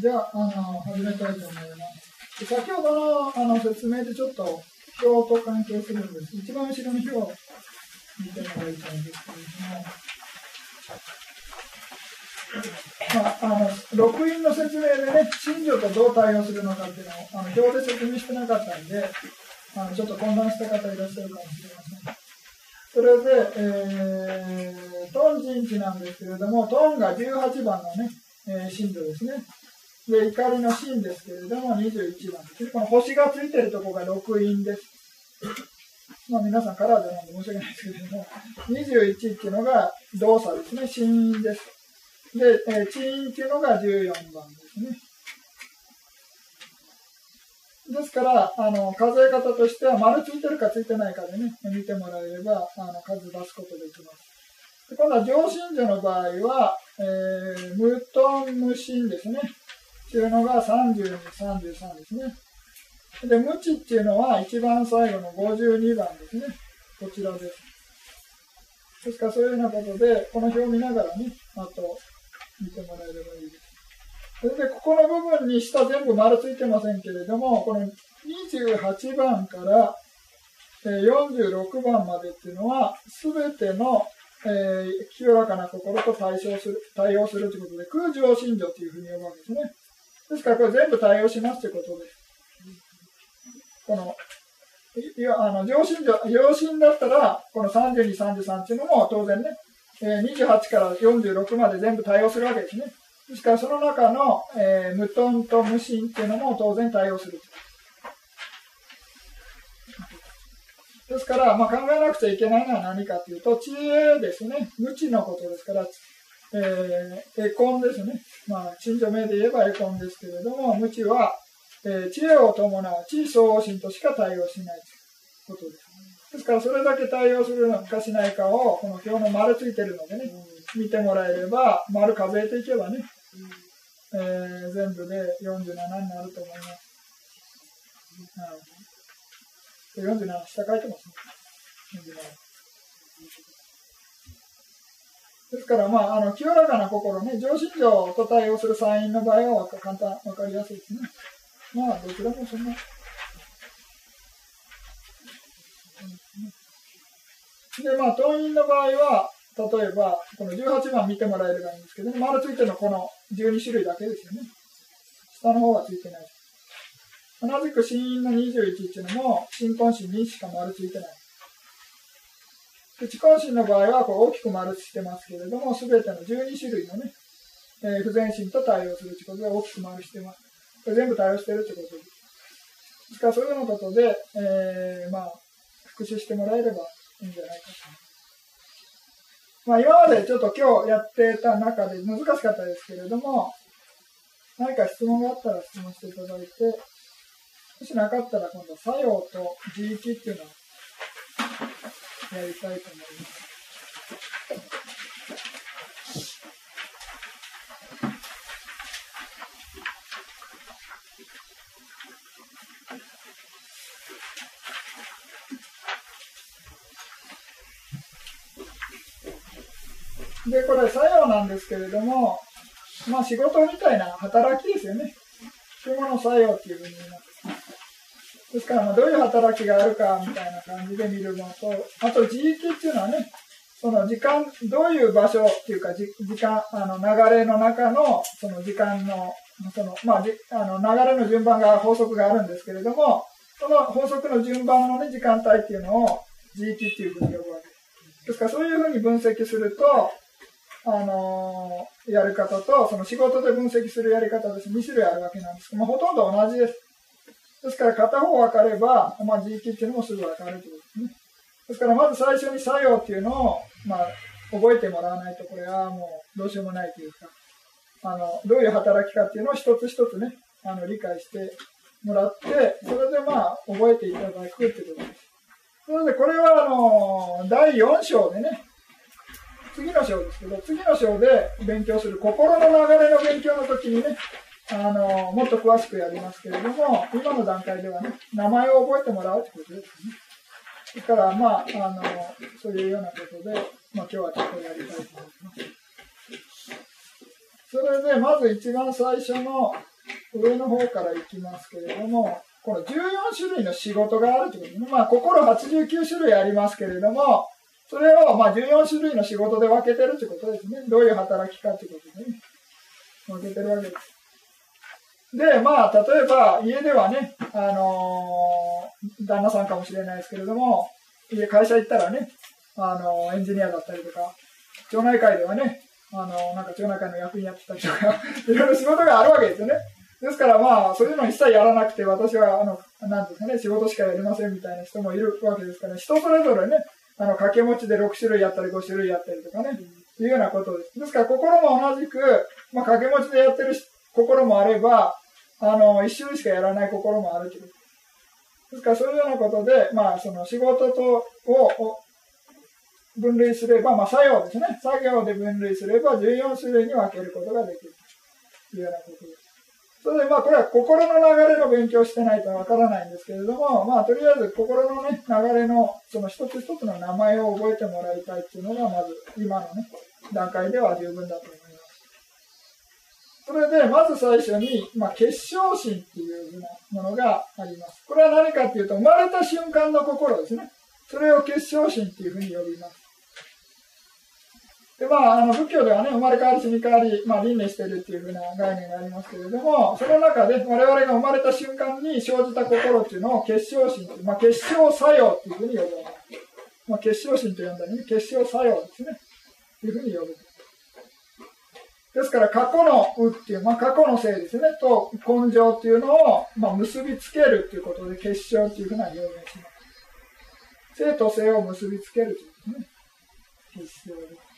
じゃあ、あの、始めたいと思います。先ほどのあの説明でちょっと表と関係するんです。一番後ろの表を見てもらいたいんですけれども、まあ、あの、録音の説明でね、信女とどう対応するのかっていうのを、あの表で説明してなかったんで、あのちょっと混乱した方いらっしゃるかもしれません。それで、えー、トン陣地なんですけれども、トンが18番のね、えー、震度ですね。で、怒りの芯ですけれども、21番です。この星がついてるところが6因です。まあ皆さんカラーじゃないんで申し訳ないですけれども、21っていうのが動作ですね、心因です。で、えー、地因っていうのが14番ですね。ですから、あの、数え方としては、丸ついてるかついてないかでね、見てもらえれば、あの、数出すことできます。で今度は上心女の場合は、えー、無トン無心ですね。っていうのが32、33ですね。で、無知っていうのは一番最後の52番ですね。こちらです。ですからそういうようなことで、この表を見ながらね、あと見てもらえればいいです。それで、ここの部分に下全部丸ついてませんけれども、この28番から46番までっていうのは、すべての、えー、清らかな心と対象する、対応するということで、空上心情というふうに呼ぶわけですね。ですから、これ全部対応しますということです。この、いや、あの、上心、上心だったら、この32、33っていうのも当然ね、えー、28から46まで全部対応するわけですね。ですからその中の、えー、無トンと無心っていうのも当然対応する。ですから、まあ、考えなくちゃいけないのは何かというと、知恵ですね。無知のことですから、えー、エコンですね。まあ、信条名で言えばエコンですけれども、無知は、えー、知恵を伴う知相応心としか対応しないということです。ですから、それだけ対応するのかしないかを、この表の丸ついてるのでね、見てもらえれば、丸数えていけばね、えー、全部で47になると思います。うん、47下書いてますね。ですから、まあ、あの、清らかな心ね、上心情と対応するサインの場合は簡単、わかりやすいですね。まあ、どちらもそんな。で、まあ、党員の場合は、例えば、この18番見てもらえればいいんですけど、ね、丸ついてるのこの12種類だけですよね。下の方はついてない。同じく死因の21っていうのも、新婚心にしか丸ついてない。知婚心の場合はこう大きく丸ついてますけれども、すべての12種類のね、えー、不全心と対応するということで大きく丸してます。これ全部対応してるということです。ですから、そういうようなことで、えー、まあ、復習してもらえればいいんじゃないかと。まあ、今までちょっと今日やってた中で難しかったですけれども、何か質問があったら質問していただいて、もしなかったら今度、作用と自域っていうのをやりたいと思います。で、これ作用なんですけれども、まあ仕事みたいな働きですよね。主語の作用っていうふうに言います。ですから、まあどういう働きがあるかみたいな感じで見るのと、あと自域っていうのはね、その時間、どういう場所っていうか、時間、あの流れの中の、その時間の、その、まあ、あの流れの順番が、法則があるんですけれども、その法則の順番のね、時間帯っていうのを、自域っていうふうに呼ぶわけです。ですから、そういうふうに分析すると、あの、やる方と、その仕事で分析するやり方です。2種類あるわけなんですけど、まあ、ほとんど同じです。ですから片方分かれば、まあ、自域っていうのもすぐ分かるということですね。ですからまず最初に作用っていうのを、まあ、覚えてもらわないと、これはもうどうしようもないというか、あの、どういう働きかっていうのを一つ一つね、あの、理解してもらって、それでまあ、覚えていただくっていうことです。それで、これはあの、第4章でね、次の章ですけど、次の章で勉強する心の流れの勉強の時にね、あの、もっと詳しくやりますけれども、今の段階ではね、名前を覚えてもらうということですね。だから、まあ、あの、そういうようなことで、まあ、今日はちょっとやりたいと思います。それで、まず一番最初の、上の方からいきますけれども、この14種類の仕事があるということね。まあ、心89種類ありますけれども、それをまあ14種類の仕事で分けてるということですね。どういう働きかということでね。分けてるわけです。で、まあ、例えば、家ではね、あのー、旦那さんかもしれないですけれども、家、会社行ったらね、あのー、エンジニアだったりとか、町内会ではね、あのー、なんか町内会の役員やってたりとか、いろいろ仕事があるわけですよね。ですからまあ、そういうの一切やらなくて、私は、あの、なんですかね、仕事しかやりませんみたいな人もいるわけですから、ね、人それぞれね、あの、掛け持ちで6種類やったり5種類やったりとかね、いうようなことです。ですから、心も同じく、まあ、掛け持ちでやってる人心もあれば、あの、一種類しかやらない心もあるという。ですから、そういうようなことで、まあ、その仕事と、を、分類すれば、まあ、作業ですね。作業で分類すれば、14種類に分けることができるというようなことです。それでまあこれは心の流れの勉強してないとわからないんですけれども、まあとりあえず心のね、流れのその一つ一つの名前を覚えてもらいたいっていうのがまず今のね、段階では十分だと思います。それでまず最初に、まあ、結晶心っていうふうなものがあります。これは何かっていうと、生まれた瞬間の心ですね。それを結晶心っていうふうに呼びます。で、まあ、あの、仏教ではね、生まれ変わり死に変わり、まあ、輪廻してるっていうふうな概念がありますけれども、その中で我々が生まれた瞬間に生じた心っていうのを結晶心まあ、結晶作用っていうふうに呼ぶ。まあ、結晶心と呼んだり、ね、結晶作用ですね。というふうに呼ぶ。ですから、過去のうっていう、まあ、過去のせいですね、と根性っていうのを、まあ、結びつけるっていうことで、結晶っていうふうな表現します。生と性を結びつけるというですね。結晶です。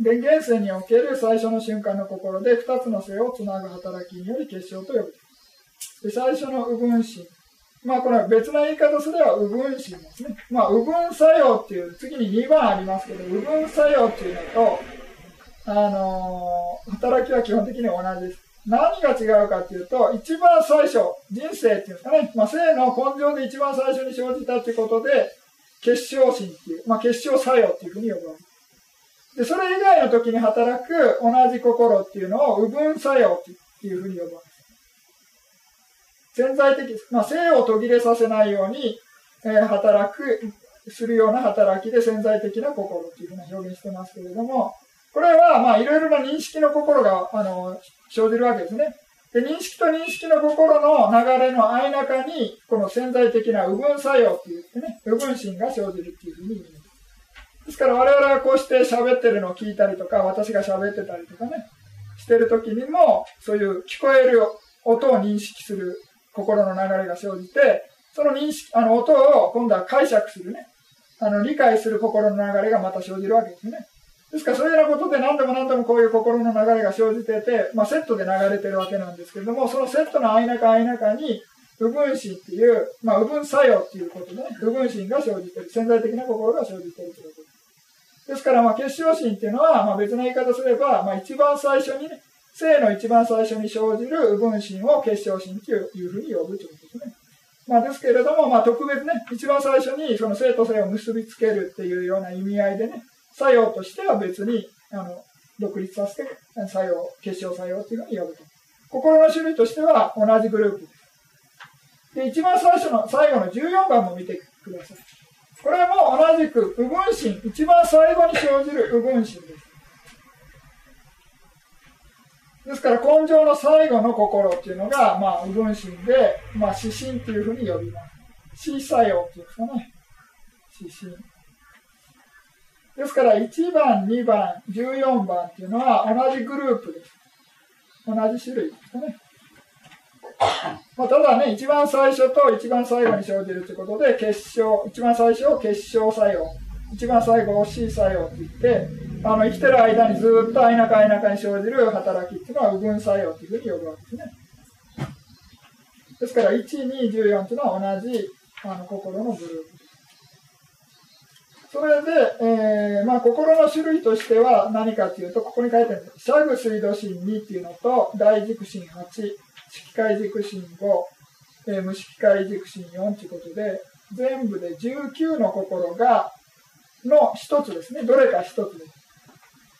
電源線における最初の瞬間の心で2つの性をつなぐ働きにより結晶と呼ぶ。で最初の右分心。まあこれは別な言い方すれば右分心ですね。まあ右分作用っていう次に2番ありますけど、右分作用っていうのと、あのー、働きは基本的に同じです。何が違うかっていうと、一番最初、人生っていうんですかね、まあ、性の根性で一番最初に生じたってことで、結晶心っていう、まあ、結晶作用っていうふうに呼ぶわけです。で、それ以外の時に働く同じ心っていうのを右分作用っていうふうに呼ぶわけです。潜在的、ま、性を途切れさせないように、えー、働く、するような働きで潜在的な心っていうふうな表現してますけれども、これは、まあ、いろいろな認識の心が、あの、生じるわけですね。で、認識と認識の心の流れの間中に、この潜在的な右分作用って言ってね、右分心が生じるっていうふうに言います。ですから我々はこうして喋ってるのを聞いたりとか、私が喋ってたりとかね、してる時にも、そういう聞こえる音を認識する心の流れが生じて、その認識、あの音を今度は解釈するね、あの理解する心の流れがまた生じるわけですね。ですからそういうようなことで何度も何度もこういう心の流れが生じてて、まあセットで流れてるわけなんですけれども、そのセットの間中間中に、部分心っていう、まあ、部分作用っていうことでね、部分心が生じてる、潜在的な心が生じてるということ。ですから、まあ、結晶心っていうのは、まあ、別の言い方すれば、まあ、一番最初にね、性の一番最初に生じる右分心を結晶心というふうに呼ぶということですね。まあ、ですけれども、まあ、特別ね、一番最初にその性と性を結びつけるっていうような意味合いでね、作用としては別に、あの、独立させて、作用、結晶作用っていうのに呼ぶと。心の種類としては同じグループです。で、一番最初の、最後の14番も見てください。これも同じく、右分心、一番最後に生じる右分心です。ですから、根性の最後の心っていうのが、まあ、右分心で、まあ、指針っていうふうに呼びます。死作用っていうんですかね。指針。ですから、1番、2番、14番っていうのは同じグループです。同じ種類ですかね。まあ、ただね、一番最初と一番最後に生じるということで、結晶、一番最初を結晶作用、一番最後を C 作用って言って、あの生きてる間にずっと間中間中に生じる働きっていうのは右分作用というふうに呼ぶわけですね。ですから、1、2、14っていうのは同じあの心のグループです。それで、えーまあ、心の種類としては何かというと、ここに書いてある、シャグ水道心2っていうのと、大軸心8、色界軸心5、えー、無色界軸心4ということで、全部で19の心が、の一つですね。どれか一つです。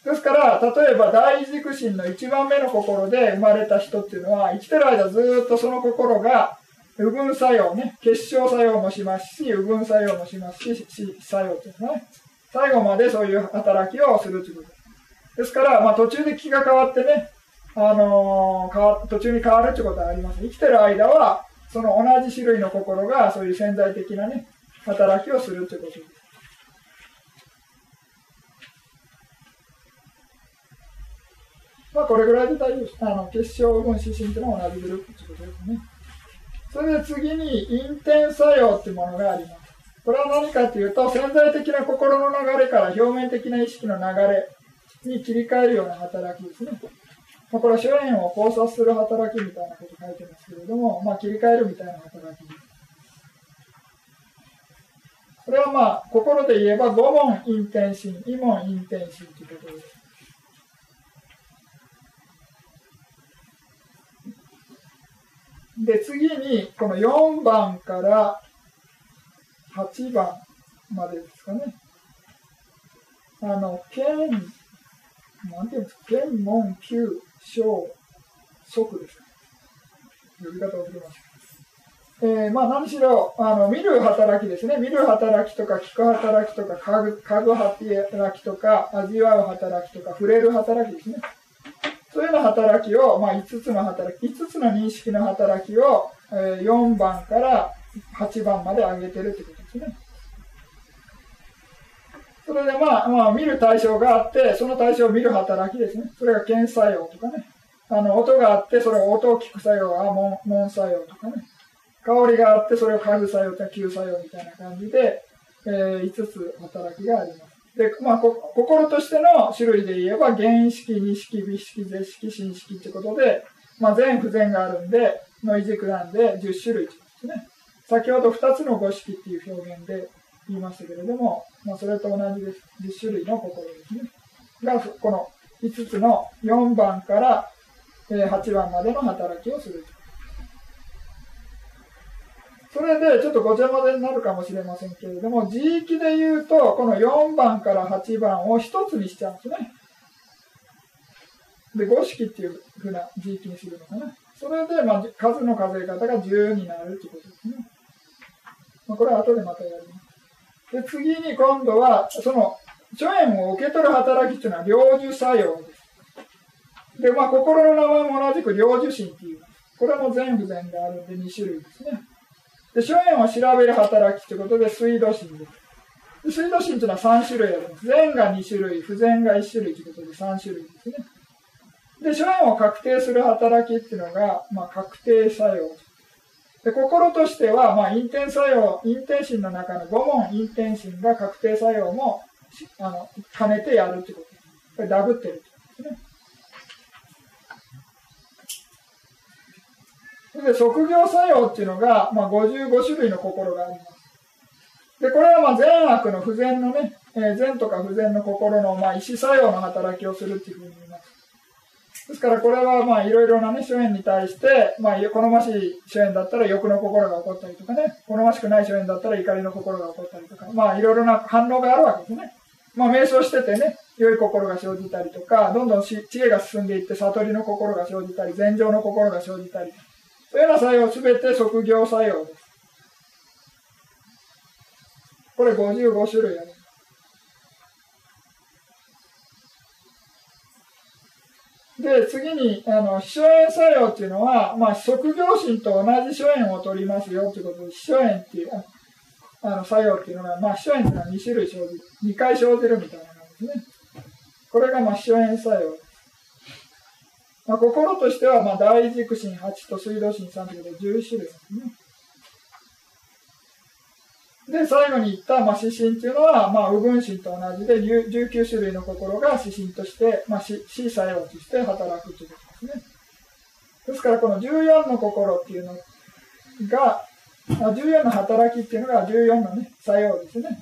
ですから、例えば大軸心の一番目の心で生まれた人っていうのは、生きてる間ずっとその心が、右分作用ね、結晶作用もしますし、右分作用もしますし、作用っていうのはね、最後までそういう働きをするということです。ですから、まあ途中で気が変わってね、あのー、途中に変わるってことはあります。生きてる間は、その同じ種類の心がそういう潜在的なね、働きをするということです。まあ、これぐらいで大丈夫です。あの結晶分子心というのは同じグループということですね。それで次に、陰転作用というものがあります。これは何かというと、潜在的な心の流れから表面的な意識の流れに切り替えるような働きですね。まあ、これは諸縁を交差する働きみたいなこと書いてますけれども、まあ、切り替えるみたいな働きです。これはまあ、心で言えば、五問陰転心、異問陰転心ということです。で、次に、この4番から8番までですかね。あの、剣、なんていうんですか、剣、門、旧、小、即ですか。呼び方を忘れました。えー、まあ何しろ、あの、見る働きですね。見る働きとか、聞く働きとか、嗅ぐ、嗅ぐ働きとか、味わう働きとか、触れる働きですね。そういうような働きを、まあ、5つの働き、5つの認識の働きを、えー、4番から8番まで上げてるってことですね。それでまあ、まあ、見る対象があって、その対象を見る働きですね。それが検作用とかね。あの、音があって、それを音を聞く作用が門門作用とかね。香りがあって、それを嗅ぐ作用とか吸作用みたいな感じで、えー、5つ働きがあります。で、まあ、心としての種類で言えば、原式、二式、美式、絶式、新式ってことで、まあ、全不全があるんで、ノイ軸なんで10種類ってことですね。先ほど2つの五式っていう表現で言いましたけれども、まあ、それと同じです。10種類の心ですね。が、この5つの4番から8番までの働きをする。それでちょっとごちゃ混ぜになるかもしれませんけれども、字域で言うと、この4番から8番を1つにしちゃうんですね。で、五式っていうふうな字域にするのかな。それで、まあ、数の数え方が10になるってことですね。まあ、これは後でまたやります。で、次に今度は、その、諸縁を受け取る働きっていうのは、領受作用です。で、まあ、心の名前も同じく領受心っていう。これも全部全があるんで2種類ですね。で、諸縁を調べる働きということで、水道心です。水道心というのは3種類あります。善が2種類、不全が1種類ということで3種類ですね。で、諸縁を確定する働きっていうのが、まあ、確定作用。で、心としては、まあ、陰転作用、陰転心の中の5問陰転心が確定作用も、あの、兼ねてやるってこと。これダブってるとで。職業作用っていうのが、まあ、55種類の心があります。で、これはまあ善悪の不全のね、えー、善とか不全の心の、まあ、意思作用の働きをするっていうふうに言います。ですからこれはまあいろいろなね、諸縁に対して、まあ好ましい諸縁だったら欲の心が起こったりとかね、好ましくない諸縁だったら怒りの心が起こったりとか、まあいろいろな反応があるわけですね。まあ瞑想しててね、良い心が生じたりとか、どんどん知恵が進んでいって悟りの心が生じたり、禅情の心が生じたり、そういうような作用すべて職業作用です。これ55種類あります。で、次に、あの、秘書縁作用っていうのは、まあ、職業心と同じ諸縁を取りますよということで、秘書縁っていう、あの、作用っていうのが、まあ、秘書縁っていうのは2種類生じる、2回生じるみたいな感じですね。これが、まあ、秘書縁作用。まあ、心としては、まあ、大軸心8と水道心3ということで11種類ですね。で、最後に言った、まあ、指針っていうのは、まあ、右分心と同じで、19種類の心が指針として、まあ、死作用として働くということですね。ですから、この14の心っていうのが、まあ14の働きっていうのが14のね、作用ですね。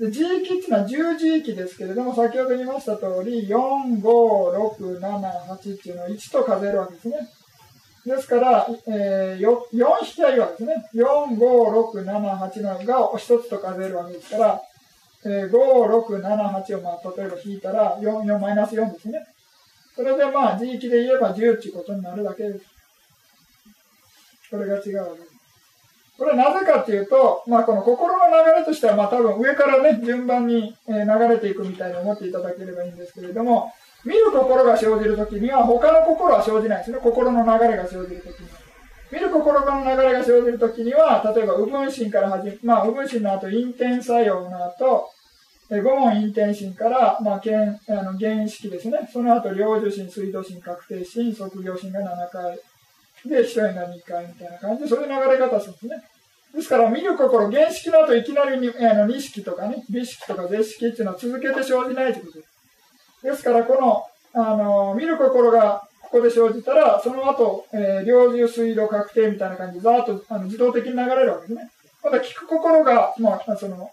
で、地域っていうのは十字域ですけれども、先ほど言いました通り、4、5、6、7、8っていうのを1と数えるわけですね。ですから、えー、4引きはいいわけですね。4、5、6、7、8のが1つと数えるわけですから、えー、5、6、7、8をまあ例えば引いたら4、4マイナス4ですね。それでまあ、自域で言えば10っていうことになるだけです。これが違うわけです。これはなぜかっていうと、まあ、この心の流れとしては、まあ、多分上からね、順番に流れていくみたいに思っていただければいいんですけれども、見る心が生じるときには、他の心は生じないですね。心の流れが生じるときには。見る心の流れが生じるときには、例えば、右分心から始め、まあ、右分心の後、陰転作用の後、五問陰転心から、まあ、原あの原意識ですね。その後、領受心、水道心、確定心、卒業心が7回。で、一人が2回みたいな感じで、そういう流れ方するんですね。ですから、見る心、原式の後いきなりにあの二式とかね、美式とか絶式っていうのは続けて生じないということです。ですから、この、あの、見る心がここで生じたら、その後、えー、領受水道確定みたいな感じで、ざーっとあの自動的に流れるわけですね。また聞く心が、まあ、その、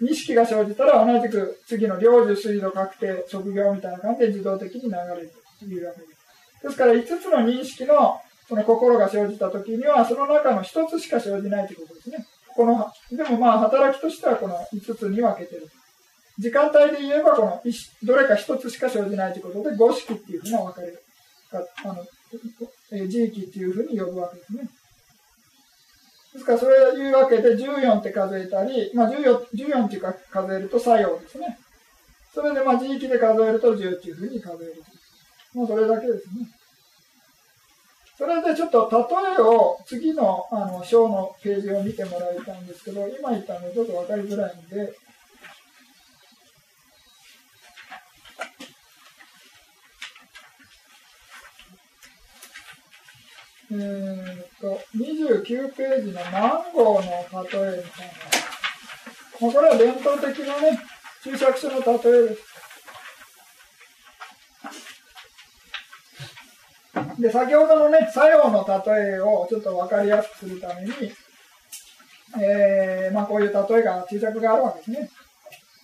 二式が生じたら、同じく次の領受水道確定、職業みたいな感じで自動的に流れるというわけです。ですから、5つの認識のその心が生じた時には、その中の一つしか生じないということですね。この、でもまあ、働きとしてはこの5つに分けてる。時間帯で言えば、この、どれか一つしか生じないということで、五式っていうふうな分かれる。あの、えー、時期っていうふうに呼ぶわけですね。ですから、それいうわけで、14って数えたり、まあ14、14っていうか数えると作用ですね。それで、まあ、時期で数えると10っていうふうに数える。もうそれだけですね。それでちょっと例えを次のあの章のページを見てもらいたいんですけど、今言ったのちょっと分かりづらいんで、えー、っと、29ページのマンゴーの例えみたいな。まあ、これは伝統的なね、注釈書の例えです。で、先ほどのね、作用の例えをちょっと分かりやすくするために、えー、まあこういう例えが、注釈があるわけですね。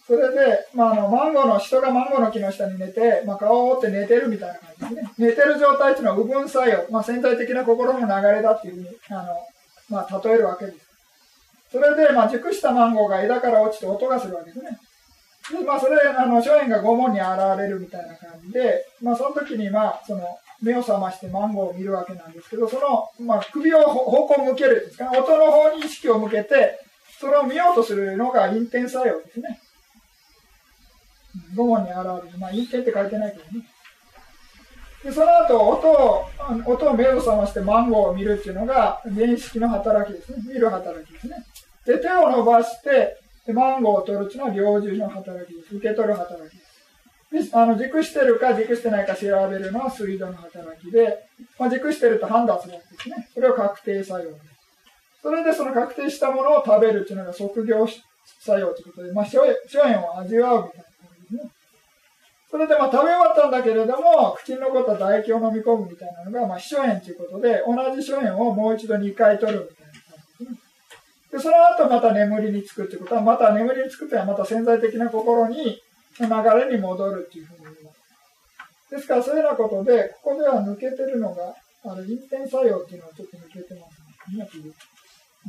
それで、まあ、あの、マンゴーの、人がマンゴーの木の下に寝て、まあ、顔を折って寝てるみたいな感じですね。寝てる状態っていうのは、部分作用、まあ、潜在的な心の流れだっていうふうに、あの、まあ、例えるわけです。それで、まあ、熟したマンゴーが枝から落ちて音がするわけですね。で、まあ、それ、あの、諸縁が拷問に現れるみたいな感じで、まあ、その時に、まあ、その、目を覚ましてマンゴーを見るわけなんですけど、その、まあ、首を方向向けるんですか、ね、音の方に意識を向けて、それを見ようとするのが陰転作用ですね。午後に現れる。まあ、陰転って書いてないけどね。で、その後、音を、音を目を覚ましてマンゴーを見るっていうのが、原式の働きですね。見る働きですね。で、手を伸ばして、でマンゴーを取るっていうのは猟銃の働きです。受け取る働きです。であの熟してるか熟してないか調べるのは水道の働きで、まあ、熟してると判断するわけですね。これを確定作用です。それでその確定したものを食べるっていうのが即業作用ということで、まあ、諸縁を味わうみたいな感じですね。それでまあ食べ終わったんだけれども、口に残った唾液を飲み込むみたいなのが、まあ、秘書縁ということで、同じ諸縁をもう一度2回取るみたいな。で、その後また眠りにつくってことは、また眠りにつくというのはまた潜在的な心に流れに戻るっていうふうに言います。ですから、そういうようなことで、ここでは抜けてるのが、あの、陰転作用っていうのはちょっと抜けてますね。う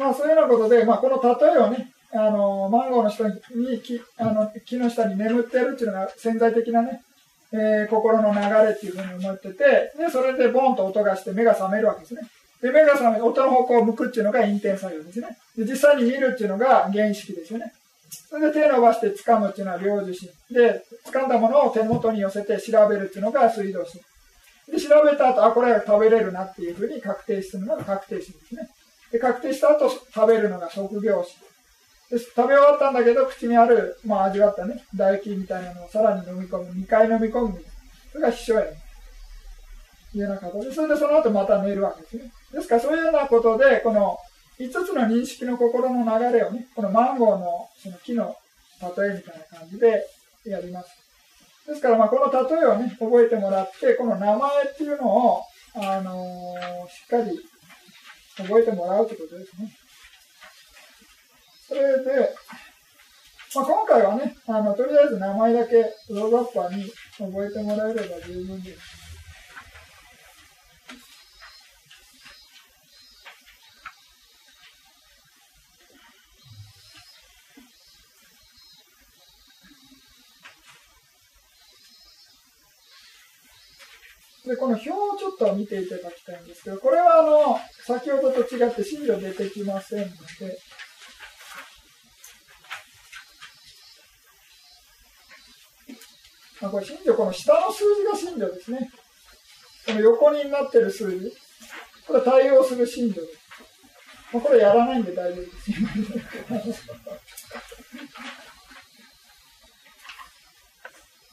ん、まあ、そういうようなことで、まあ、この例えをね、あの、マンゴーの下に、木あの木の下に眠ってるっていうのが潜在的なね、えー、心の流れっていうふうに思ってて、で、それでボンと音がして目が覚めるわけですね。で、目が覚め、音の方向を向くっていうのが陰転作用ですね。で、実際に見るっていうのが原意識ですよね。それで手伸ばして掴むっていうのは領受心。で、掴んだものを手元に寄せて調べるっていうのが水道心。で、調べた後、あ、これ食べれるなっていうふうに確定するのが確定心ですね。で、確定した後、食べるのが即業心。で、食べ終わったんだけど、口にある、まあ味わったね、唾液みたいなのをさらに飲み込む。2回飲み込むみたいな。それが秘書やね。いうような形で、それでその後また寝るわけですね。ですから、そういうようなことで、この、5つの認識の心の流れをね、このマンゴーのその木の例えみたいな感じでやります。ですから、ま、この例えをね、覚えてもらって、この名前っていうのを、あのー、しっかり覚えてもらうということですね。それで、まあ、今回はね、あの、とりあえず名前だけロードアッパーに覚えてもらえれば十分です。で、この表をちょっと見ていただきたいんですけど、これはあの、先ほどと違って真女出てきませんので、あこれ真女、この下の数字が真女ですね。この横になってる数字。これ対応する真女です。まあ、これやらないんで大丈夫です。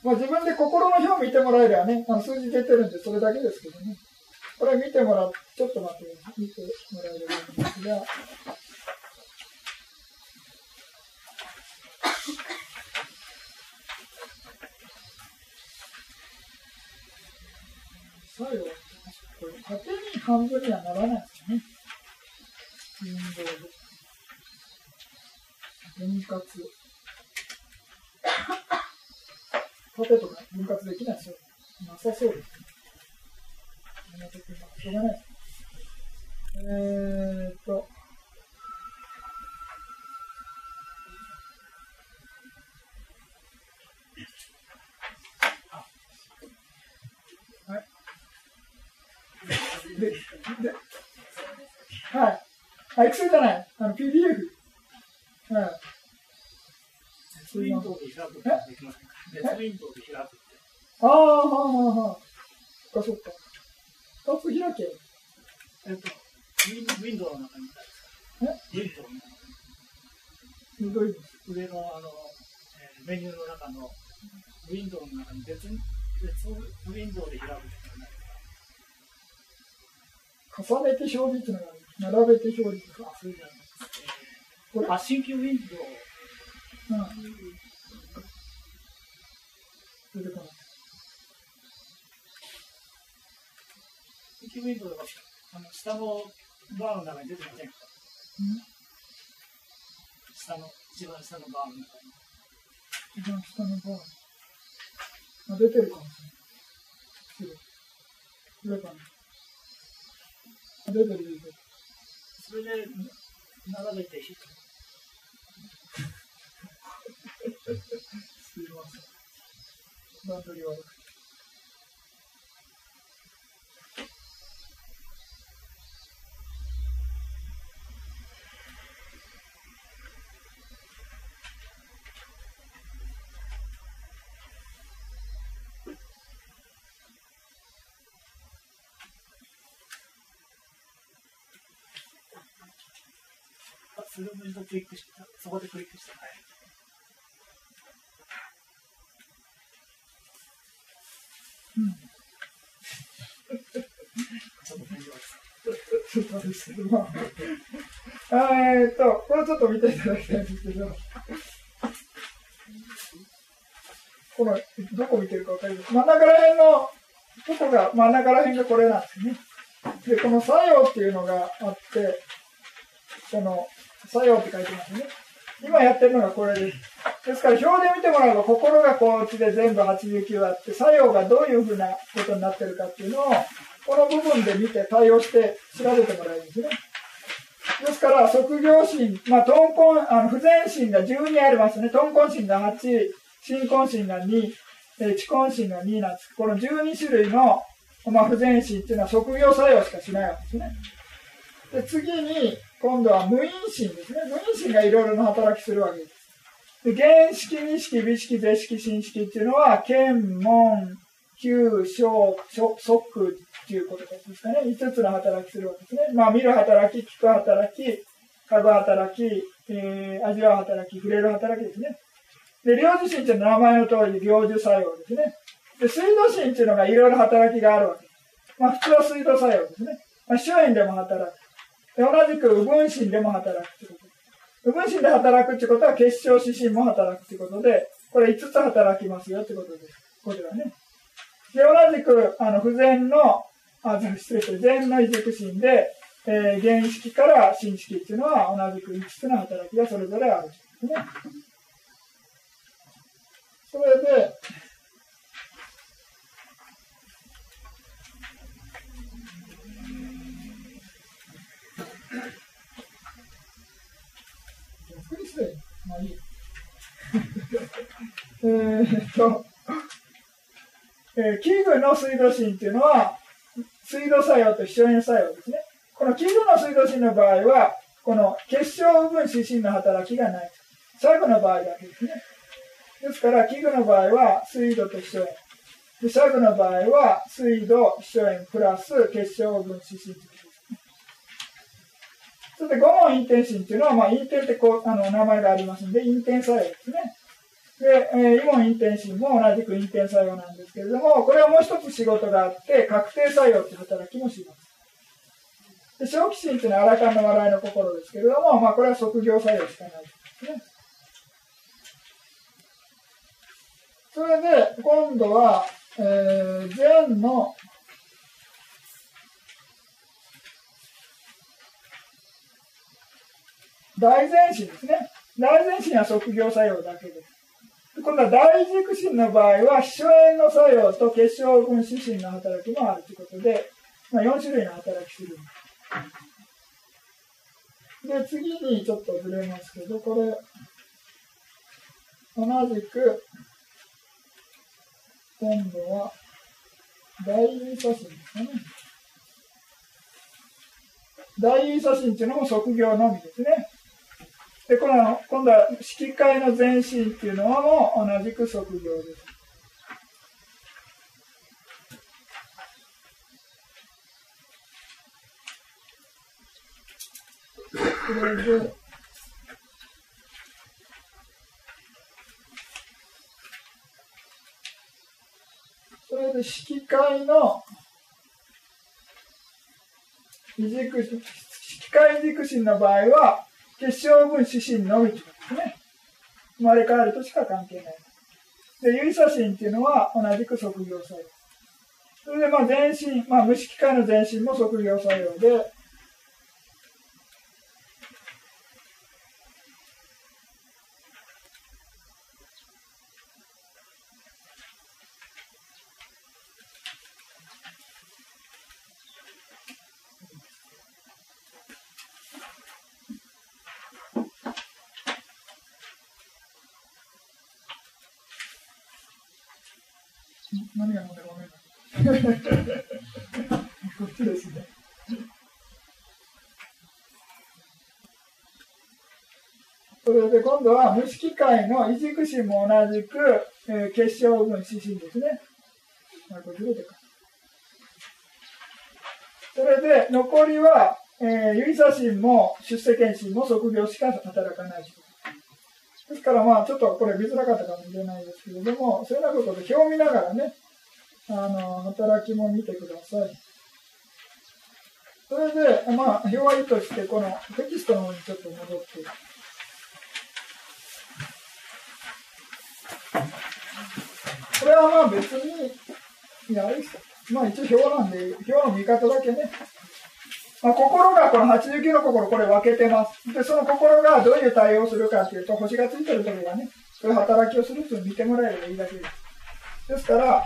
まあ自分で心の表を見てもらえればね、あの数字出てるんでそれだけですけどね。これ見てもらう、ちょっと待って、見てもらえればいいんですが。最後、これ縦に半分にはならないですね。運動で。分割。縦とか分割できないですよ。なさそうですね。しょうがないです。えー、っと。はい。で、で、はい。あ、エクセルじゃない。あの、PDF。はい。ウィンドウで開くってできませんか別ウィンドウで開くって。ああ、はあ、はあ、はあ。そっか、そっか。二つ開け。えっと、ウィンドウの中にいたですかウィンドウの中に。どういう上の、あの、えー、メニューの中の、ウィンドウの中に別、別ウィンドウで開くってない重ねて表示っていうのが並べて表示か。そうじゃないです。これ、あ、新規ウィンドウ。うん。出てこない。新規ウィンドウが、あの、下のバーの中に出てません。か下の、一番下のバーの中に。一番下のバー。あ、出てるかもしれない。これかな。出てる出てる。それで、並べて、すいません。段取り悪くて。それを一度クリックして、そこでクリックして、はい。うん。ちょっとですけど、まあ、えっと、これちょっと見ていただきたいんですけど、この、どこ見てるかわかります真ん中ら辺の、どこが、真ん中ら辺がこれなんですね。で、この作用っていうのがあって、この、作用って書いてますね。今やってるのがこれです。ですから表で見てもらえば心がこっちで全部89あって作用がどういうふうなことになってるかっていうのをこの部分で見て対応して調べてもらえるんですね。ですから側業心、まあ、トンコン、あの不全心が12ありますね。トンコン心が8、新コン心が2、えー、知コン心が2なんです。この12種類の、まあ、不全心っていうのは側業作用しかしないわけですね。で次に、今度は無因心ですね。無因心がいろいろな働きするわけです。で原式、二式、美式、是式、新式っていうのは、検問、九、小、即っていうことですかね。5つの働きするわけですね。まあ、見る働き、聞く働き、嗅ぐ働き、えー、味わう働き、触れる働きですね。で、領事心っていうのは名前の通り、領事作用ですね。で、水道心っていうのがいろいろ働きがあるわけです。まあ、普通は水道作用ですね。まあ、周囲でも働く。同じく、右分心でも働くってこと。右分心で働くってことは、結晶指針も働くってことで、これ5つ働きますよってことです。これはね。で、同じく、あの、不全の、あ、失礼して、全の異軸心で、えー、原式から新式っていうのは同じく5つの働きがそれぞれあるんですね。それで、まあいい。えっと、えー、器具の水道芯っていうのは、水道作用と硝煙作用ですね。この器具の水道芯の場合は、この結晶分子芯の働きがない。最後の場合だけですね。ですから、器具の場合は水道と硝煙。で、シャグの場合は水道、硝煙プラス結晶分子芯ですね。そして、五問陰転芯っていうのは、まあ、陰転ってこう、あの、名前がありますんで、陰転作用ですね。で、えー、イモン陰転芯も同じく陰転作用なんですけれども、これはもう一つ仕事があって、確定作用という働きもします。で、正気心っていうのは荒勘の笑いの心ですけれども、まあ、これは即業作用しかないですね。それで、今度は、えー、善の大前進ですね。大前進は即業作用だけです。今度は大軸心の場合は、秘書炎の作用と結晶分子心の働きもあるということで、まあ、4種類の働きする。で、次にちょっとずれますけど、これ、同じく、今度は、大位写真ですね。大位写真っていうのも即業のみですね。で、この、今度は式会の前身っていうのはも同じく即業です。それで、それで式会の異軸、式会軸心の場合は、結晶分子心のみですね。生まれ変わるとしか関係ない。で、有写真っていうのは同じく即業作用。それで、まあ、全身、まあ、無意識界の全身も即業作用で、何が問題ごめんなさい。こっちですね。それで今度は無色界の異軸心も同じく、えー、結晶分子心ですね。それで残りは、えー、指差心も出世検診も測量しか働かないですからまあちょっとこれ見づらかったかもしれないですけれども、そういうようなことで表を見ながらね、あの、働きも見てください。それで、まあ、表はいいとして、このテキストの方にちょっと戻って。これはまあ別に、いや、まあ一応表なんで、表の見方だけね。まあ、心がこの89の心、これ分けてます。で、その心がどういう対応するかっていうと、星がついてるところがね、そういう働きをすると見てもらえればいいだけです。ですから、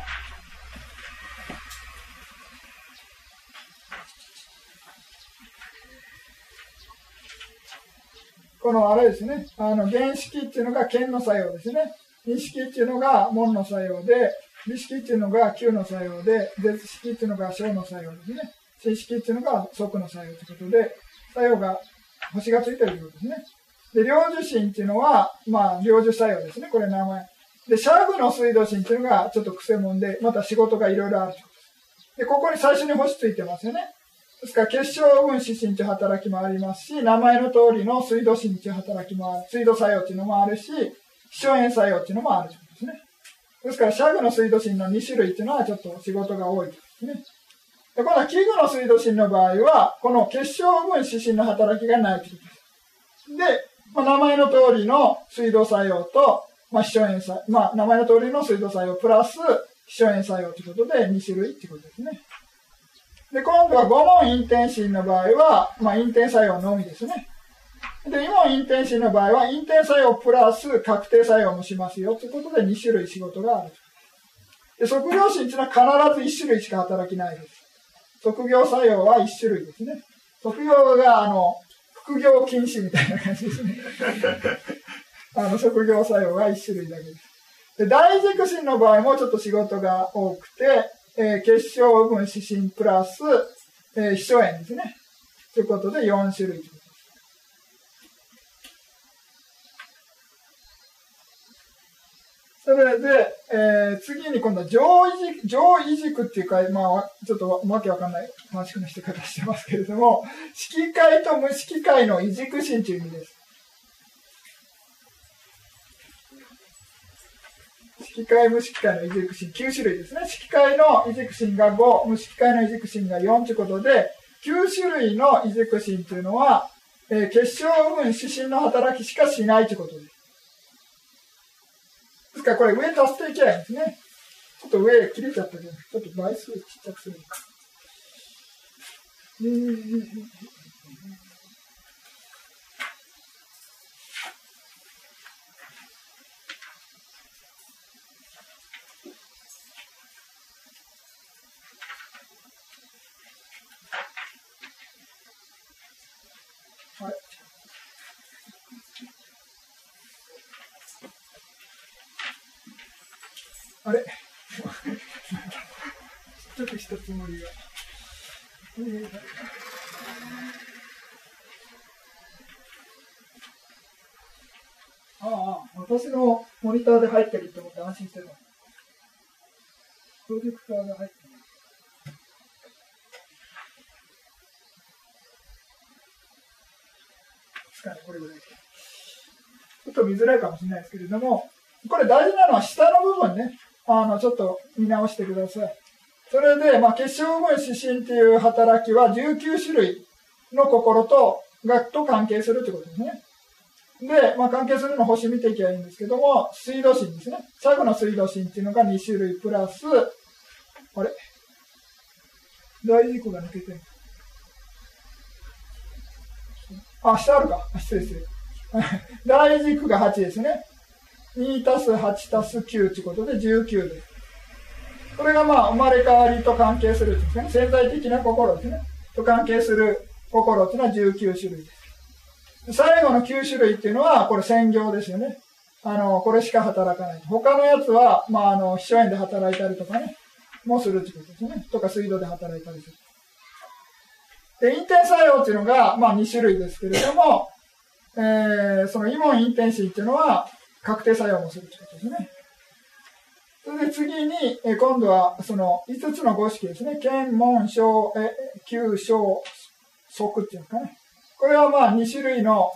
このあれですね、あの原式っていうのが剣の作用ですね。二式っていうのが門の作用で、美式っていうのが九の作用で、絶式っていうのが小の作用ですね。正式っていうのが即の作用ということで、作用が、星がついてるということですね。で、領受心っていうのは、まあ、領受作用ですね。これ名前。で、シャーグの水道心っていうのがちょっと癖もんで、また仕事がいろいろあるということです。で、ここに最初に星ついてますよね。ですから、結晶分子心という働きもありますし、名前の通りの水道心という働きもある、水道作用っていうのもあるし、気象炎作用っていうのもあるということですね。ですから、シャグの水道心の2種類っていうのはちょっと仕事が多いですね。で、この器具の水道心の場合は、この結晶分子心の働きがないということです。で、まあ、名前の通りの水道作用と、まあ、気象炎作用、まあ、名前の通りの水道作用プラス、気象炎作用ということで2種類っていうことですね。で、今度は5問陰転心の場合は、まあ、陰転作用のみですね。で、2問陰転心の場合は、陰転作用プラス確定作用もしますよということで2種類仕事がある。で、測量心っていうのは必ず1種類しか働きないです。測量作用は1種類ですね。測量が、あの、副業禁止みたいな感じですね。あの、測量作用は1種類だけです。で大軸心の場合もちょっと仕事が多くて、えー、結晶分指針プラス、えー、秘書炎ですね。ということで4種類それで、えー、次に今度は上位軸、上位軸っていうか、まあ、ちょっとわけわかんない短縮のして方してますけれども、色界と無色界の異軸心という意味です。色界、無色界の異軸心、9種類ですね。色界の異軸心が5、無色界の異軸心が4ということで、9種類の異軸心というのは、えー、結晶部分指針の働きしかしないということです。回これ上足していけないんですね。ちょっと上切れちゃったけど、ちょっと倍数ちっちゃくするか。えーあれちっちゃくしたつもりが。ああ、私のモニターで入ってるって思って安心してた。プロジェクターが入ってる。かね、これぐらい。ちょっと見づらいかもしれないですけれども、これ大事なのは下の部分ね。あの、ちょっと見直してください。それで、まあ、結晶分指針っていう働きは19種類の心と、学と関係するってことですね。で、まあ、関係するの星見ていけばいいんですけども、水道神ですね。最後の水道神っていうのが2種類プラス、あれ？大事故が抜けてる。あ、下あるか。失礼失礼。大軸が8ですね。2たす8たす9ということで19です。これがまあ生まれ変わりと関係するんですね。潜在的な心ですね。と関係する心っていうのは19種類です。最後の9種類っていうのは、これ専業ですよね。あの、これしか働かない。他のやつは、まあ、あの、秘書園で働いたりとかね、もするってことですね。とか水道で働いたりする。で、陰転作用っていうのが、まあ、2種類ですけれども、えー、そのイモン陰転子っていうのは、確定作用もするということですね。それで次に、え今度はその5つの五式ですね。検問、小、え、九小、即っていうかね。これはまあ2種類の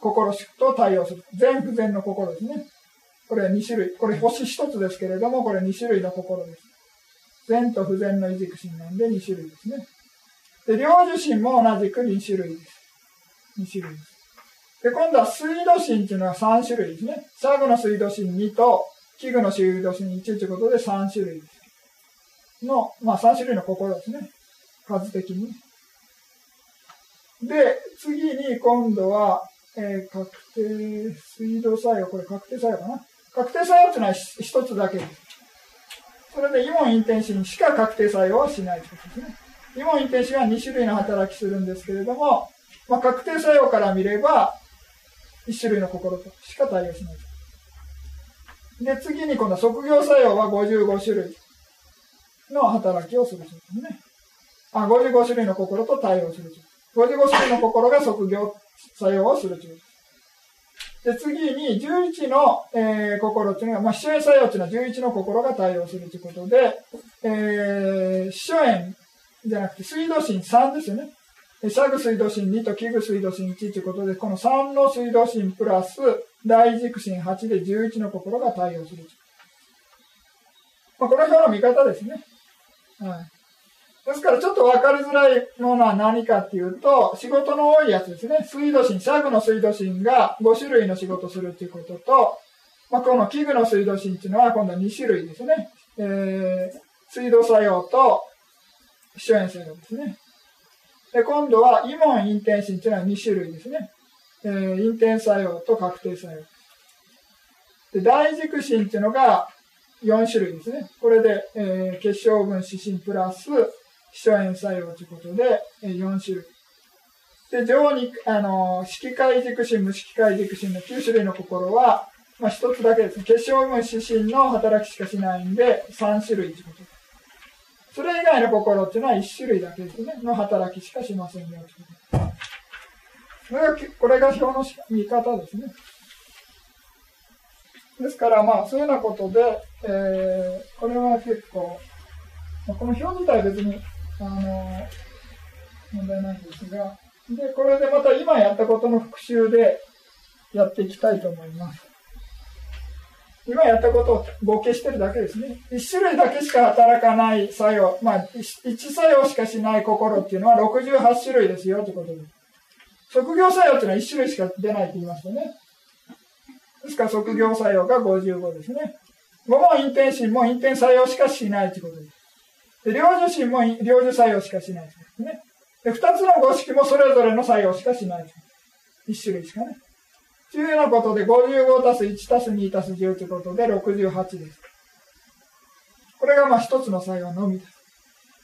心と対応する。全不全の心ですね。これ2種類。これ星1つですけれども、これ2種類の心です。善と不全の異軸心なんで2種類ですね。で、領受心も同じく2種類です。2種類です。で、今度は水道神っていうのは3種類ですね。最後の水道神2と、器具の水道神1ということで3種類。の、まあ3種類の心ですね。数的に。で、次に今度は、えー、確定、水道作用、これ確定作用かな。確定作用っていうのは一つだけです。それでイモンインテンシにしか確定作用はしないということですね。イモンインテンシンは2種類の働きするんですけれども、まあ、確定作用から見れば、一種類の心としか対応しない。で、次に今度は即業作用は55種類の働きをするそうですね。あ、55種類の心と対応する55種類の心が即業作用をするで、次に11の、えー、心っていうのは、まあ、秘書作用っていうのは11の心が対応するということで、えー、秘書炎じゃなくて水道神3ですよね。シャグ水道神2と器具水道神1ということで、この3の水道神プラス大軸神8で11の心が対応する。まあ、この表の見方ですね。はい。ですからちょっと分かりづらいものは何かっていうと、仕事の多いやつですね。水道神、シャグの水道神が5種類の仕事するっていうことと、まあ、この器具の水道神っていうのは今度は2種類ですね。えー、水道作用と秘書炎作用ですね。で、今度は、イモン陰転心というのは2種類ですね。えー、陰転作用と確定作用。で、大軸心っていうのが4種類ですね。これで、えー、結晶分指針プラス、秘書炎作用ということで、えー、4種類。で、上に、あの、色界軸心、無色界軸心の9種類の心は、まあ、一つだけですね。結晶分子心の働きしかしないんで、3種類ということ。それ以外の心っていうのは1種類だけですね。の働きしかしませんよということ。これが表の見方ですね。ですから、まあ、そういうようなことで、えー、これは結構、まあ、この表自体は別に、あの、問題ないんですが、で、これでまた今やったことの復習でやっていきたいと思います。今やったことを合計してるだけですね。一種類だけしか働かない作用、まあ、一作用しかしない心っていうのは68種類ですよということです。職業作用っていうのは1種類しか出ないって言いますよね。ですから職業作用が55ですね。5も陰転心も陰転作用しかしないということです。で、領受心も領受作用しかしないですね。で、2つの五式もそれぞれの作用しかしない。1種類しかね。というようなことで、55たす1たす2たす10ということで68です。これがまあ一つの作用のみです。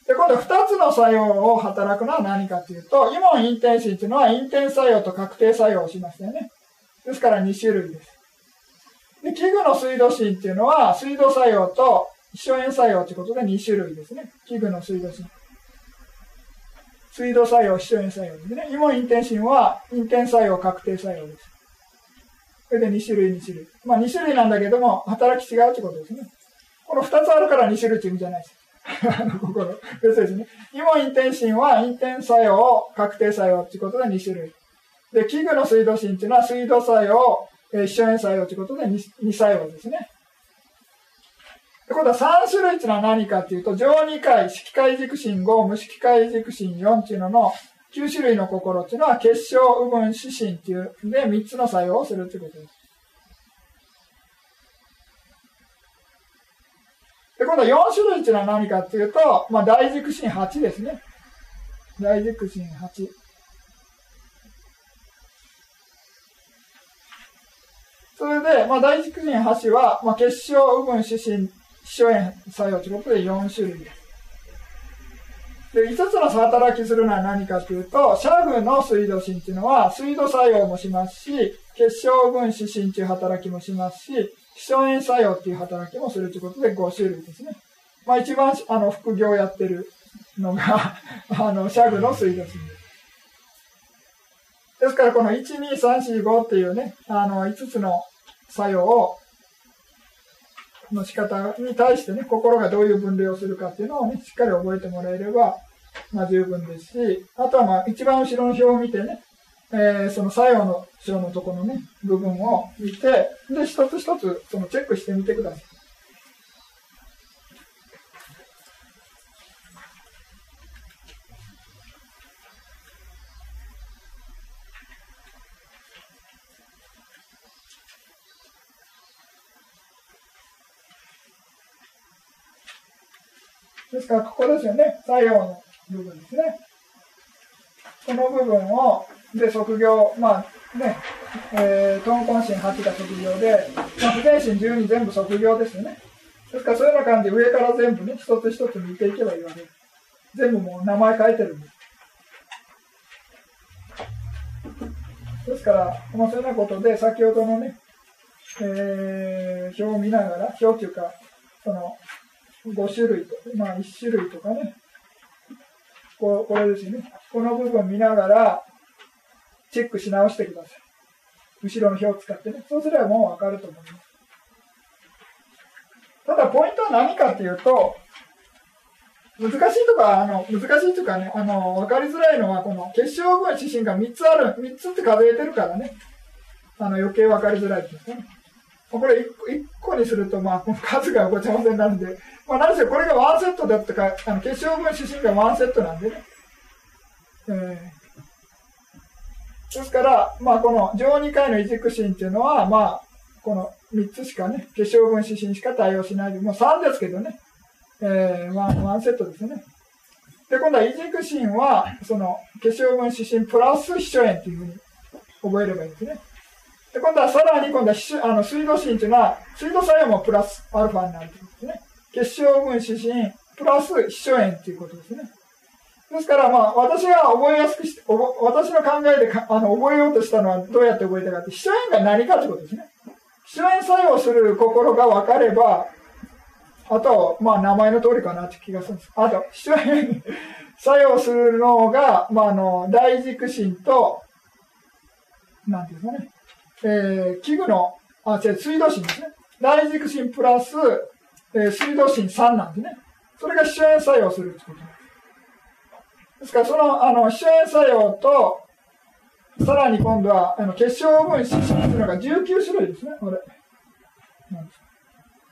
で、今度は二つの作用を働くのは何かというと、イモンインテンシンというのはインテン作用と確定作用をしますよね。ですから2種類です。で、器具の水道芯っていうのは、水道作用と一緒塩作用ということで2種類ですね。器具の水道芯。水道作用、一緒塩作用ですね。イモンインテンシンは、インテン作用、確定作用です。それで2種類、2種類。まあ2種類なんだけども、働き違うということですね。この2つあるから2種類って意味じゃないです。心。別ですね。イモインテンシンはインテン作用、確定作用ということで2種類。で、器具の水道芯っていうのは水道作用、えー、一緒塩作用ということで 2, 2作用ですね。ってことは3種類っていうのは何かっていうと、上二回、色界軸心5、無色界軸心4っていうのの9種類の心っていうのは結晶、部分、指針っていうで3つの作用をするということです。で、今度は4種類っていうのは何かっていうと、まあ、大軸心8ですね。大軸心8。それで、まあ、大軸心8は、まあ、結晶、部分、指針、秘書炎作用ということで4種類です。で、5つの働きするのは何かというと、シャグの水道心っていうのは、水道作用もしますし、結晶分子心という働きもしますし、気象炎作用っていう働きもするということで5種類ですね。まあ一番あの副業やってるのが あの、シャグの水道心です。ですからこの1、2、3、4、5っていうね、あの5つの作用をの仕方に対してね、心がどういう分類をするかっていうのをね、しっかり覚えてもらえれば、まあ十分ですし、あとはまあ一番後ろの表を見てね、えー、その作用の章のところのね、部分を見て、で、一つ一つそのチェックしてみてください。ですから、ここですよね。作用の部分ですね。この部分を、で、卒業、まあね、えー、トンコンシン8が卒業で、まあ、不全心12全部卒業ですよね。ですから、そういうような感じで上から全部ね、一つ一つ見ていけばいいわけです。全部もう名前書いてるんです。ですから、まあ、そういうようなことで、先ほどのね、えー、表を見ながら、表っていうか、その、5種類と、まあ1種類とかね、ここれですね。この部分見ながら、チェックし直してください。後ろの表を使ってね。そうすればもうわかると思います。ただ、ポイントは何かっていうと、難しいとか、あの、難しいとかね、あの、わかりづらいのは、この結晶分指針が3つある、3つって数えてるからね、あの、余計わかりづらいですね。これ1個にすると、まあ、数がごちゃ混ぜになるんで、まあ、何せこれがワンセットだったか、あの、結晶分指針がワンセットなんでね。えー、ですから、まあ、この上2回の移軸心っていうのは、まあ、この3つしかね、結晶分指針しか対応しないで、もう3ですけどね、えー、ワンワンセットですね。で、今度は移軸心は、その、結晶分指針プラス秘書円っていうふうに覚えればいいんですね。で、今度はさらに今度はあの水道芯っていうのは、水道作用もプラスアルファになるということですね。結晶分子芯プラス秘書円っていうことですね。ですから、まあ、私が覚えやすくして、私の考えでかあの覚えようとしたのはどうやって覚えたかって、秘書円が何かってことですね。秘主演作用する心が分かれば、あと、まあ、名前の通りかなって気がするんです。あと、主演作用するのが、まあ、あの、大軸心と、なんていうんですかね、えー、器具の、あ、違う、水道心ですね。大軸心プラス、えー、水道心3なんですね。それが主演作用するってことです。ですから、その、あの、主演作用と、さらに今度は、あの、結晶分子っていうのが19種類ですね、これ。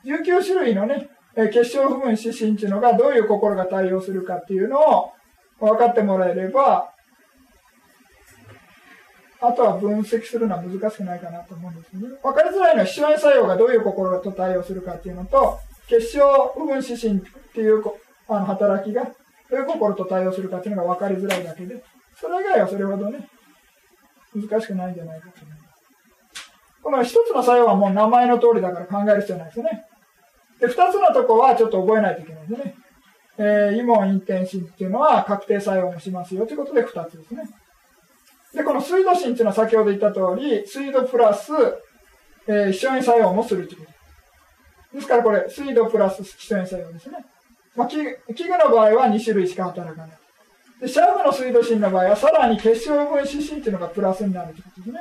19種類のね、え結晶部分子心っていうのがどういう心が対応するかっていうのを分かってもらえれば、あとは分析するのは難しくないかなと思うんですね。分かりづらいのは、主演作用がどういう心と対応するかっていうのと、結晶部分子心っていうあの働きがどういう心と対応するかっていうのが分かりづらいだけで、それ以外はそれほどね、難しくないんじゃないかと思います。この一つの作用はもう名前の通りだから考える必要ないですね。で、二つのとこはちょっと覚えないといけないですね。えー、イモンインテンシンっていうのは確定作用もしますよということで二つですね。で、この水道芯っていうのは先ほど言った通り、水道プラス、えー、一緒に作用もするということ。ですからこれ、水道プラス一緒に作用ですね。まあ、器具の場合は2種類しか働かない。で、シャグの水道芯の場合は、さらに結晶分子芯っていうのがプラスになるということですね。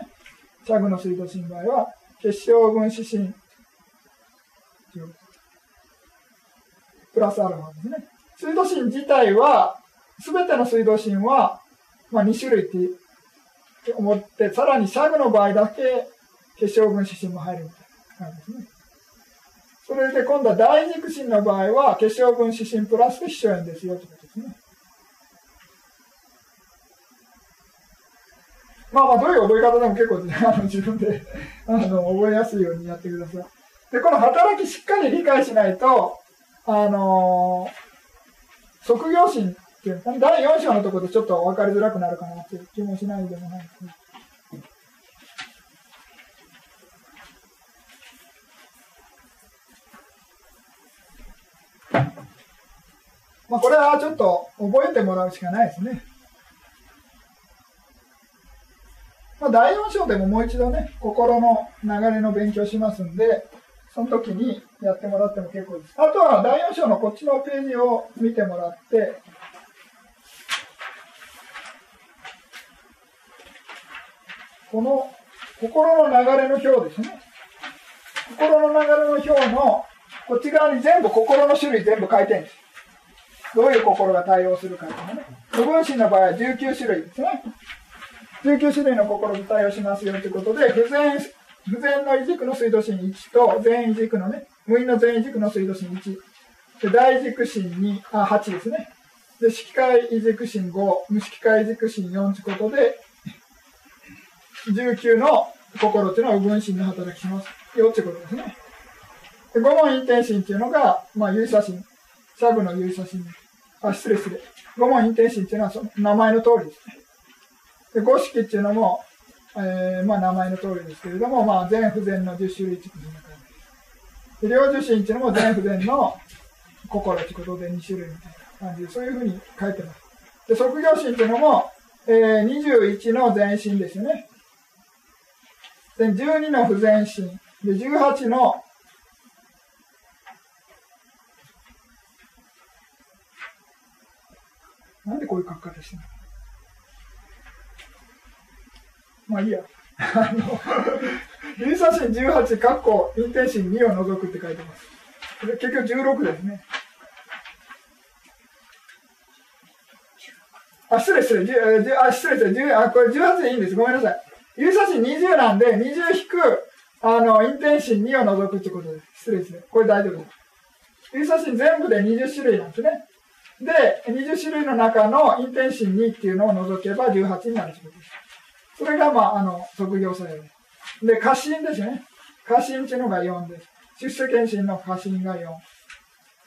シャグの水道芯の場合は、結晶分子芯プラスアルファですね。水道芯自体は、すべての水道芯は、まあ、2種類って思って、さらにシャグの場合だけ結晶分子芯も入るみたいな感じですね。それで今度は大軸心の場合は、結晶分子芯プラス秘書円ですよということですね。まあまあ、どういう覚え方でも結構 あの自分で あの覚えやすいようにやってください。で、この働きしっかり理解しないと、あのー、職業心っていう第4章のところでちょっと分かりづらくなるかなっていう気もしないでもないですね。まあ、これはちょっと覚えてもらうしかないですね。まあ、第4章でももう一度ね、心の流れの勉強しますんで、その時にやってもらっても結構です。あとは第4章のこっちのページを見てもらって、この心の流れの表ですね。心の流れの表のこっち側に全部心の種類全部書いてるんです。どういう心が対応するかっていうのね。部分心の場合は19種類ですね。19種類の心と対応しますよということで、不全、不全の異軸の水道心1と、全異軸のね、無因の全異軸の水道心1。で、大軸心2、あ、8ですね。で、色界異軸心5、無色界異軸心4ということで、19の心っていうのは、分心の働きしますよっていうことですね。で、5問陰天心っていうのが、まあ、有写心。シャブの有写心。あ、失礼失礼。五問陰天心っていうのはその名前の通りですね。で五式っていうのも、えー、まあ名前の通りですけれども、まあ全不全の十種類ってことになります。で、両受心っていうのも全不全の心ってことで二種類みたいな感じで、そういうふうに書いてます。で、即業心っていうのも、えー、21の全心ですよね。で、12の不全心。で、18のなんでこういう書き方してるの？まあいいや。あの、リサシン18、カッコ、インテンシン2を除くって書いてます。結局16ですね。あ、失礼失礼、あ、失礼失礼、あ、これ18でいいんです。ごめんなさい。ユーサシン20なんで、20引く、あの、インテンシン2を除くってことです。失礼失礼。これ大丈夫です。ユーサシン全部で20種類なんですね。で、20種類の中のインテンシン2っていうのを除けば18になるというです。それが、まあ、あの、卒業作用です。で、過信ですね。過信っていうのが4です。出世検診の過信が4。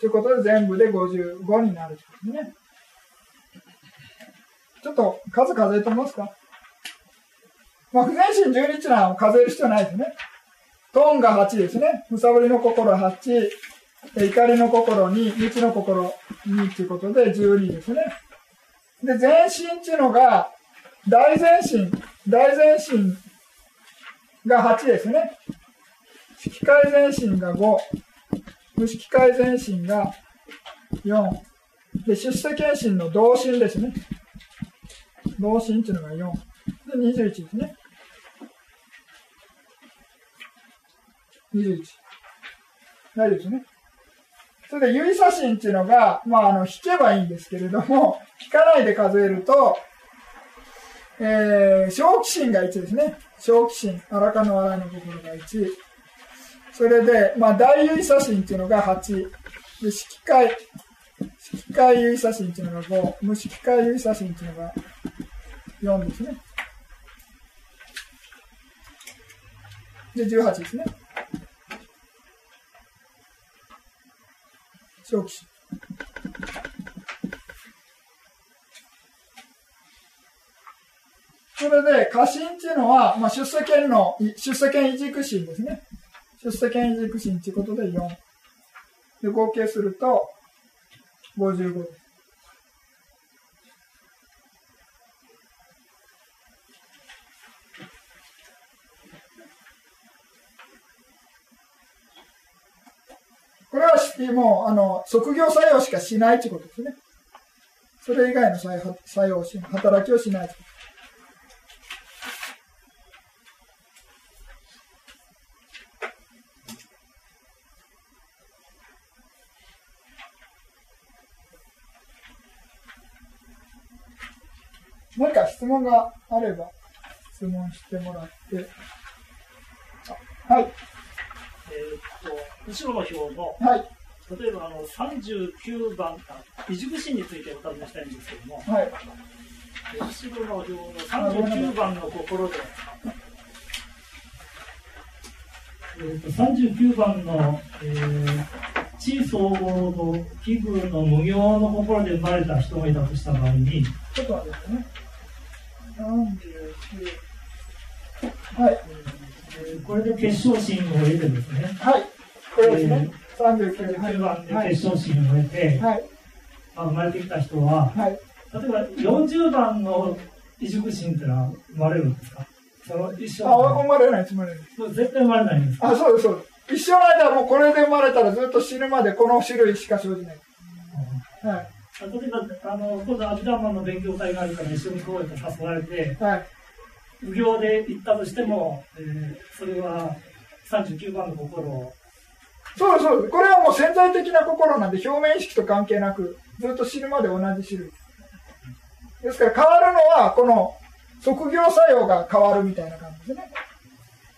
ということで、全部で55になるということですね。ちょっと数数えてみますかまあ、不全心12っていうのは数える必要ないですね。トーンが8ですね。むさぼりの心8、怒りの心に、道の心にということで12ですね。で、全身っていうのが、大全身、大全身が8ですね。色改善心が5、無色改善心が4、で、出世検診の同心ですね。同心っていうのが4。で、21ですね。21。大丈夫ですね。それで、指差心っていうのが、まあ、あの、引けばいいんですけれども、引かないで数えると、えー、小気心が1ですね。小気心、荒かの笑いの心が1。それで、まあ、大指差心っていうのが8。で、色界、色界指差心っていうのが5。無色界指差心っていうのが4ですね。で、18ですね。小気心。それで、過信っていうのは、まあ、出世権の、出世権移軸心ですね。出世権移軸心っていうことで4。で、合計すると、55です。これはもうあの職業作用しかしないということですね。それ以外の作用し働きをしないと。何か質問があれば質問してもらって。はい。えー、っと、後ろの表の、はい、例えばあの39番、移軸心についてお尋ねしたいんですけども、はい、後ろの表の39番の心で、えー、っと39番の、えー、地位総合の器具の無業の心で生まれた人がいたとした場合に、ちょっと待ってね。はい。これで決勝心を得てですね。はい。これですね。39番で決勝心を得て、はい、生まれてきた人は、はい、例えば40番の移熟心ってのは生まれるんですか？その一生あ、生まれない、生まれない。絶対生まれないんですあ、そうです、そうです。一生の間はもうこれで生まれたらずっと死ぬまでこの種類しか生じない。はい。例えば、あの、今度アビマンの勉強会があるから一緒に行こうと誘われて、はい。無行で行ったとしても、えー、それは39番の心を。そうそう。これはもう潜在的な心なんで、表面意識と関係なく、ずっと死ぬまで同じ種類。ですから変わるのは、この、職業作用が変わるみたいな感じですね。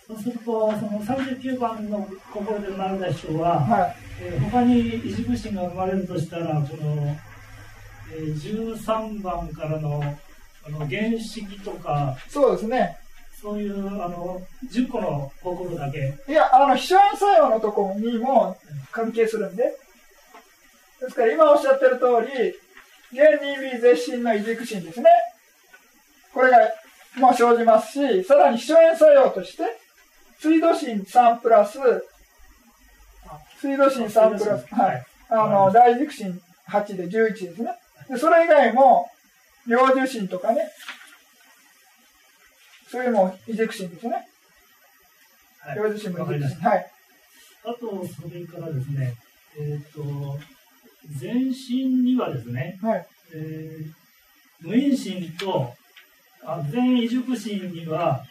そうすると、その39番の心で生まれた人は、はいえー、他に異軸心が生まれるとしたら、この、えー、13番からのあの原式とか、そうですね。そういうあの10個の心だけ。いや、あの、秘書炎作用のところにも関係するんで。ですから今おっしゃってる通り、原人微絶心の異軸心ですね。これが、も生じますし、さらに秘書炎作用として、水道心3プラス、水道心3プラス、はい。あの、大軸心8で11ですね。で、それ以外も、領受心とかね、そういうのも移軸心ですね。はい、領受心も移軸心。はい。あと、それからですね、えっ、ー、と、全身にはですね、はい、えー、無因心と、あ全移軸心には、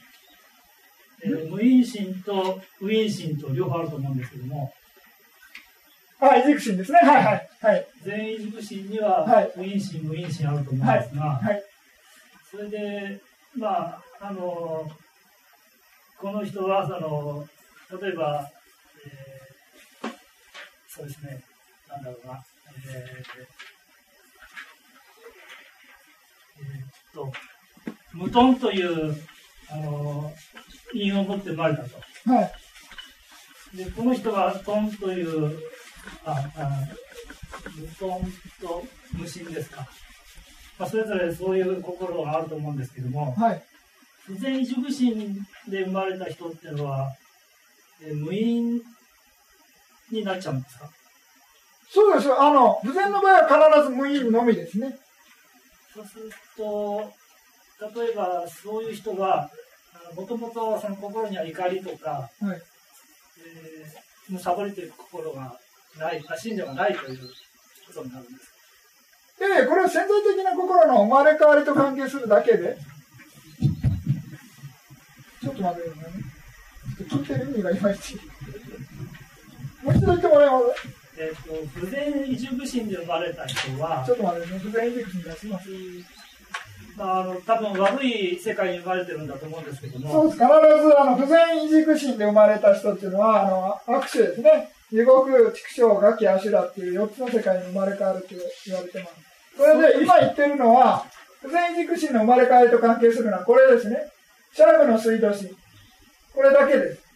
えー、無因心と無因心と両方あると思うんですけども、あ、移軸心ですね。はいはい。はい、全移軸心には、無因心、無因心あると思うんですが、はい、それで、まあ、あの、この人は、その、例えば、えー、そうですね、なんだろうな、えー、えー、っと、無頓という、あの、因を持って生まれたと。はい。で、この人はトンという無頓と無心ですか。まあ、それぞれそういう心があると思うんですけども、はい、不全熟心で生まれた人っていうのは、え無因になっちゃうんですか？そうです。あの、不全の場合は必ず無因のみですね。そうすると、例えばそういう人は、もともとその心には怒りとか、はい、えー、むさぼりという心がない、あ信者がないということになるんです。で、これは潜在的な心の生まれ変わりと関係するだけで、ちょっと待ってくださいね。聞いてる意味がいまいち。もう一度言ってもらえますえっ、と、不全移熟心で生まれた人は、ちょっと待ってね、不全移熟心出します。まあ、あの多分悪い世界に生まれてるんだと思うんですけども。そうです。必ず、あの、不全移熟心で生まれた人っていうのは、あの、悪種ですね。地獄、畜生、ガキ、アシュラっていう4つの世界に生まれ変わるって言われてます。それで、今言ってるのは、不全移熟心の生まれ変わりと関係するのはこれですね。シャームの水道心。これだけです。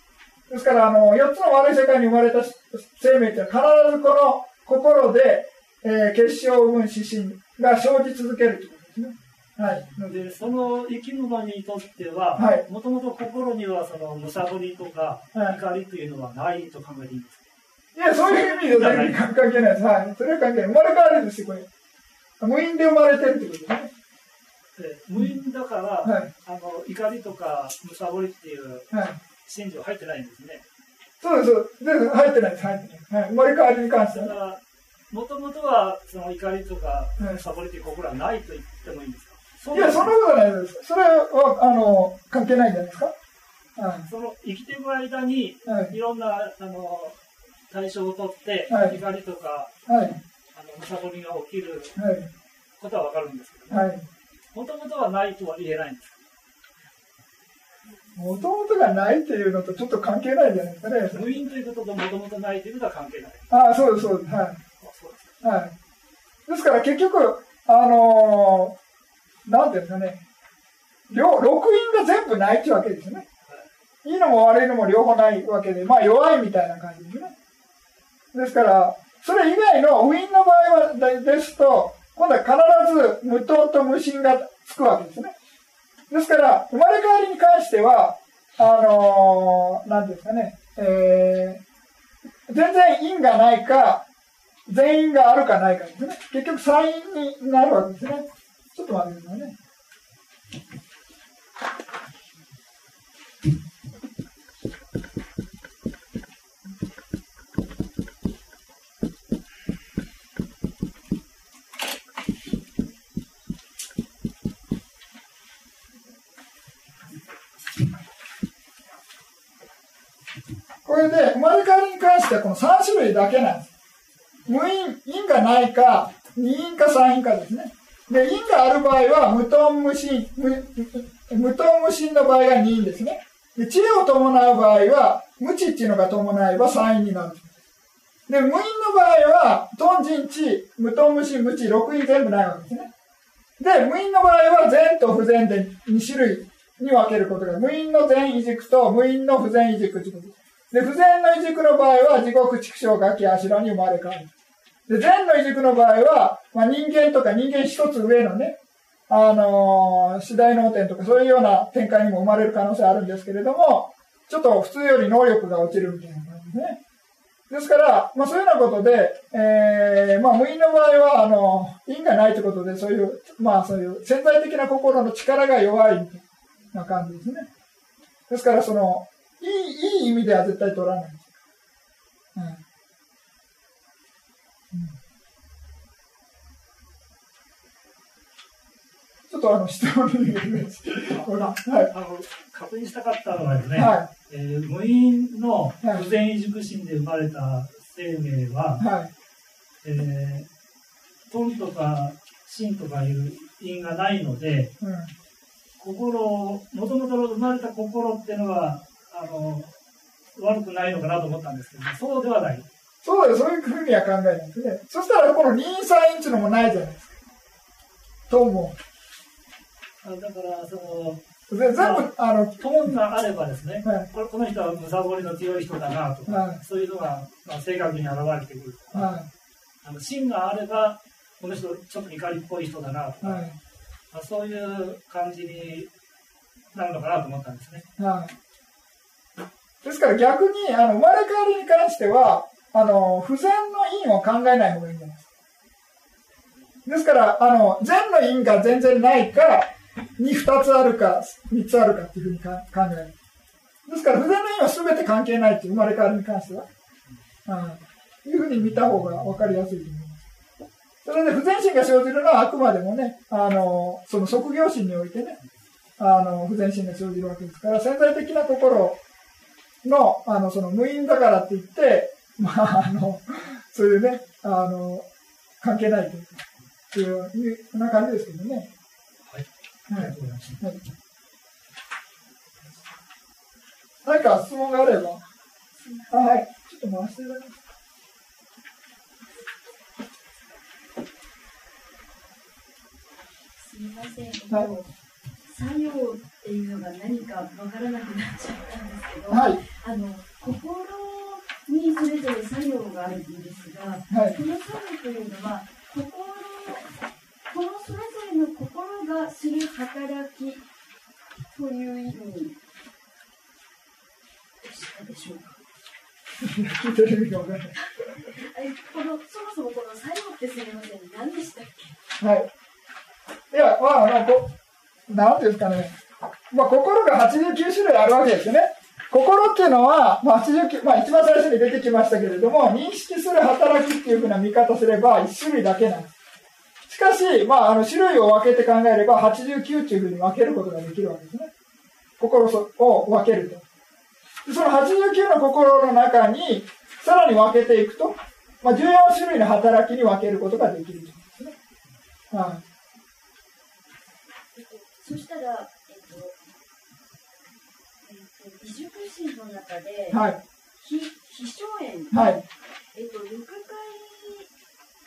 ですから、あの、4つの悪い世界に生まれた生命って必ずこの心で、えー、結晶を生む指針が生じ続けるということですね。はい。ので、その生き物にとっては、もともと心にはそのむさぼりとか怒りというのはないと考えていいんですか、いや、そういう意味では全然関係ないです。はい。それは関係ない。生まれ変わるんですよ、これ。無因で生まれてるってことですね。無因だから、はい、あの怒りとかむさぼりっていう心情入ってないんですね。そうです、全然入ってないです、入ってない。はい、生まれ変わりに関しては。もともとはその怒りとかむさぼりっていう心はないと言ってもいいんですか、いや、そんなことないです。それはあの関係ないんじゃないですか？はい、その生きていく間に、はい、いろんなあの対象を取って、はい、怒りとか、はい、あのむさぼりが起きることはわかるんですけども、もともとはないとは言えないんですもともとがないっていうのとちょっと関係ないじゃないですかね。無因ということともともとないということは関係ない。ああ、そうです、そうです。はい。はい。ですから結局、あのー、なんていうんですかね、両、六因が全部ないっていうわけですよね。はい、いいのも悪いのも両方ないわけで、まあ弱いみたいな感じですね。ですから、それ以外のウィンの場合はですと、今度は必ず無糖と無心がつくわけですね。ですから、生まれ変わりに関しては、あの何ー、なんですかね、えー、全然因がないか、全員があるかないかですね。結局、参因になるわけですね。ちょっと待ってくださいね。これで、生まれ変わりに3種類だけなんです。無因、因がないか、二因か三因かですね。で、因がある場合は、無頓無心、無無頓無心の場合が二因ですね。で、知恵を伴う場合は、無知っていうのが伴えば三因になる。で、無因の場合は、頓人知、無頓無心、無知、六因全部ないわけですね。で、無因の場合は、善と不全で2種類に分けることが、無因の善異軸と無因の不全異軸ということです。で、不全の異軸の場合は、地獄、畜生、ガキ、アシラに生まれ変わる。で、善の異軸の場合は、まあ、人間とか人間一つ上のね、あのー、次第能天とかそういうような展開にも生まれる可能性あるんですけれども、ちょっと普通より能力が落ちるみたいな感じですね。ですから、まあそういうようなことで、えー、まあ無因の場合は、あの、因がないということで、そういう、まあそういう潜在的な心の力が弱いみたいな感じですね。ですから、その、いい、いい意味では絶対取らない。うん。うん、ちょっとあの質問にはい、あの確認したかったのはですね、はい、えー、無因の不全移熟心で生まれた生命は、はい、えー、トンとか心とかいう因がないので、うん、心、もともと生まれた心っていうのは、あの、悪くないのかなと思ったんですけど、そうではない。そうだよ、そういうふうには考えないですね。そしたら、この2、3インチのもないじゃないですか。と思う。だから、その、全部、あの、トーンがあればですね、はい、この人はむさぼりの強い人だなとか、はい、そういうのが、まあ、性格に現れてくるとか、はい、あの芯があれば、この人ちょっと怒りっぽい人だなとか、はい、まあ、そういう感じになるのかなと思ったんですね。はいですから逆に、あの、生まれ変わりに関しては、あの、不全の因を考えない方がいいんじゃないですか。ですから、あの、善の因が全然ないか、に二つあるか、三つあるかっていうふうにか考える。ですから、不全の因は全て関係ないっていう生まれ変わりに関しては。うん。いうふうに見た方が分かりやすいと思います。それで不全心が生じるのはあくまでもね、あの、その職業心においてね、あの、不全心が生じるわけですから、潜在的な心の、あの、その無因だからって言って、まあ、あの、そういうね、あの、関係ないという、いう、な感じですけどね。はい。はい。はい。何か質問があれば。あはい。ちょっと回していただきます。すみません。はい、作用っていうのが何かわからなくなっちゃったんですけど、はい、あの心にそれぞれ作用があるんですが、はい、この作用というのは心このそれぞれの心がする働きという意味でしたでしょうか？このそもそもこの作用ってすみません、何でしたっけ？はい。いや、まあ、まあ、こなんですかね。まあ、心が89種類あるわけですよね。心っていうのは、まあ、89、まあ、一番最初に出てきましたけれども、認識する働きっていうふうな見方すれば、1種類だけなんです。しかし、まあ、あの、種類を分けて考えれば、89っていうふうに分けることができるわけですね。心を分けると。その89の心の中に、さらに分けていくと、まあ、14種類の働きに分けることができるとですね。はい。そしたら、えっと、えっと、美熟心の中で、はい、非非荘園、はい、えっと、緑界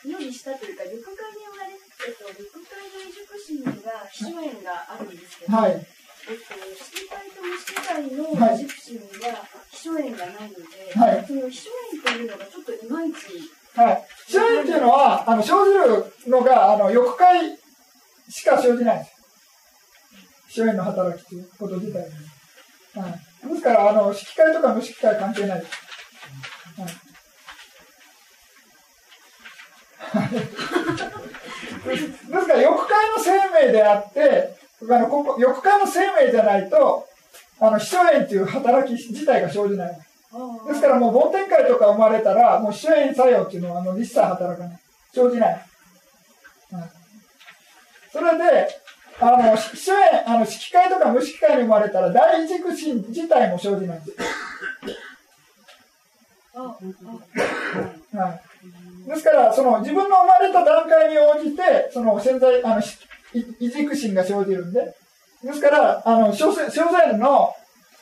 より下というか、緑界に生まれ、えっと、緑界の美熟心には非荘園があるんですけど、はい、えっと、色界と無色界の美熟心には非荘園がないので、はい、その非荘園というのがちょっといまいち。はい。非荘園っていうのは、あの、生じるのが、あの、欲界しか生じないんです。主演の働きということ自体。はい、ですから、あの、色界とか無色界関係ないです。ですから、欲界の生命であって、あのここ欲界の生命じゃないと、あの、秘書縁という働き自体が生じない。ですからもう、梵天界とか生まれたら、もう秘書縁作用っていうのは、あの、一切働かない。生じない。はい、それで、あの、主演、あの、色界とか無色界に生まれたら、第一軸心自体も生じないんです。はい。ですから、その自分の生まれた段階に応じて、その潜在、あの、異軸心が生じるんで、ですから、あの、所詮の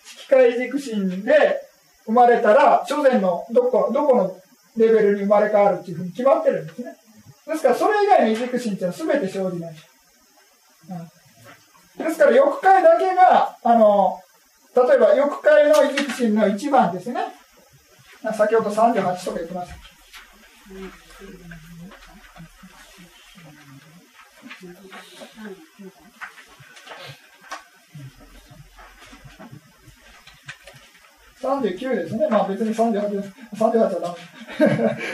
色界異軸心で生まれたら、所詮のどこ、どこのレベルに生まれ変わるっていうふうに決まってるんですね。ですから、それ以外の異軸心っていうのは全て生じない。ですから、欲界だけが、あの、例えば欲界の異軸心の一番ですね。先ほど38とか言ってました。39ですね。まあ別に38です。38はダメ。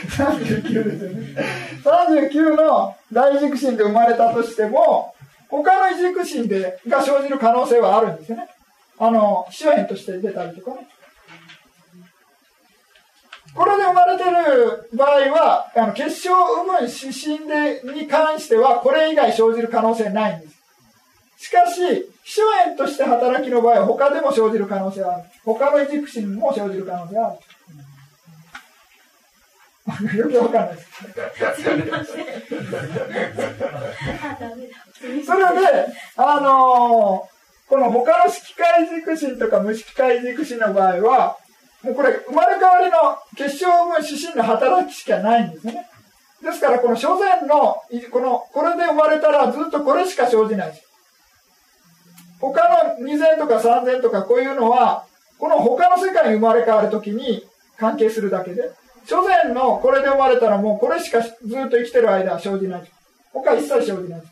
39ですよね。39の大軸心で生まれたとしても、他の異軸心でが生じる可能性はあるんですよね。あの、主演として出たりとかね。これで生まれてる場合は、あの結晶を生む指針でに関しては、これ以外生じる可能性ないんです。しかし、秘書縁として働きの場合は他でも生じる可能性はある。他の軸心も生じる可能性はある。よくわかんないです。それで、あのー、この他の色界軸心とか無色界軸心の場合は、もうこれ、生まれ変わりの結晶分指針の働きしかないんですね。ですから、この所詮の、この、これで生まれたらずっとこれしか生じないです。他の二千とか三千とかこういうのは、この他の世界に生まれ変わるときに関係するだけで、所詮のこれで生まれたらもうこれしかずっと生きてる間は生じない。他一切生じない。は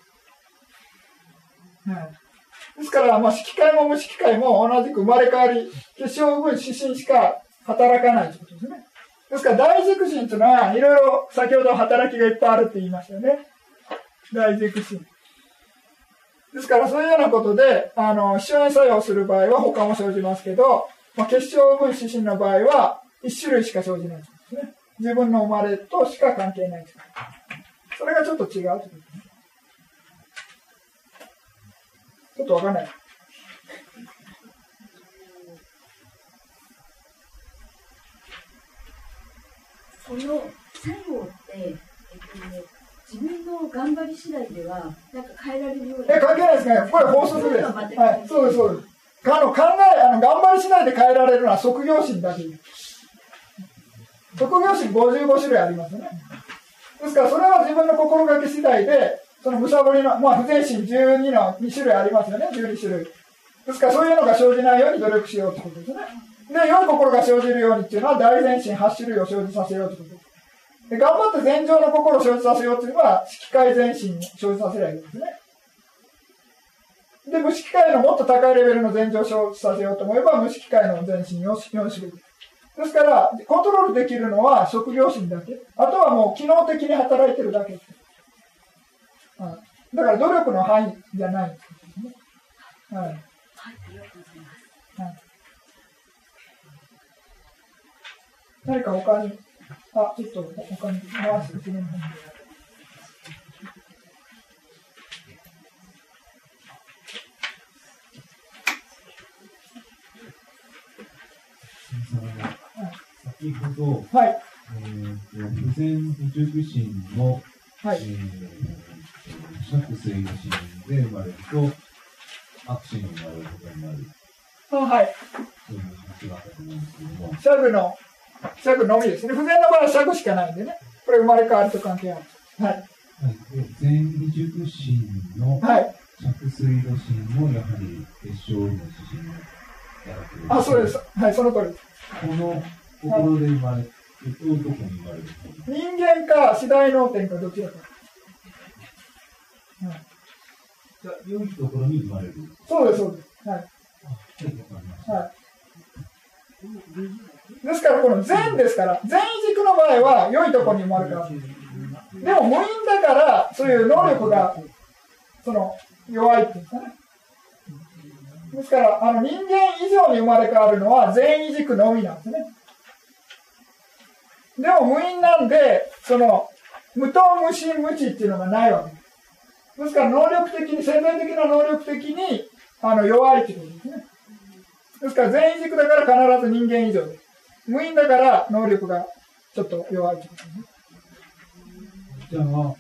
い。ですから、まあ、色界も無色界も同じく生まれ変わり、結晶分指針しか働かないということですね。ですから、大軸心というのは、いろいろ先ほど働きがいっぱいあるって言いましたよね。大軸心。ですから、そういうようなことで、あの、非常に作用する場合は他も生じますけど、まあ、結晶分子心の場合は、1種類しか生じない。自分の生まれとしか関係ないそれがちょっと違う。ちょっとわかんない。この作用って、えっとね、自分の頑張り次第では、なんか変えられるような。え、関係ないですね。これ法則です。はい、そうです、そうです。あの、考え、あの、頑張り次第で変えられるのは即業心だけです。即業心55種類ありますね。ですから、それは自分の心がけ次第で、そのむさぼりの、まあ、不全心12の2種類ありますよね、12種類。ですから、そういうのが生じないように努力しようってことですね。で、良い心が生じるようにっていうのは、大前進8種類を生じさせようってことです。で頑張って禅情の心を生じさせようっていうのは、色界前進を生じさせりゃいんですね。で、無色界のもっと高いレベルの禅情を生じさせようと思えば、無色界の前進を4種類です。ですから、コントロールできるのは職業心だけ。あとはもう機能的に働いてるだけ。はい、だから努力の範囲じゃないですね。はい。はい、ありがとうございます。何か他に、あ、ちょっと他に回してくれない先ほど、はい、えー、不全不熟心の、はいえー、釈水の心で生まれると、悪心に生まれることになる。あはい。そういう話があったと思うんですけども。釈の、釈のみですね。不全の場合は釈しかないんでね。これ生まれ変わりと関係ある。はい。はい、で全未熟心の着水の心もやはり結晶の指針あ、そうです。はい、その通りです。この心で生まれると、こに生まれる人間か、次第脳天か、どちらか。はい、じゃ、良いところに生まれるそうです、そうです。はい。はい。ですから、この善ですから、善軸の場合は良いところに生まれるから。でも、無因だから、そういう能力が、その、弱いっていうんですかね。ですから、あの人間以上に生まれ変わるのは善意軸のみなんですね。でも無因なんで、その、無糖無心無知っていうのがないわけです。ですから能力的に、潜在的な能力的に、あの、弱いってことですね。ですから全員軸だから必ず人間以上です。無因だから能力がちょっと弱いってことですね。じゃあ、はい、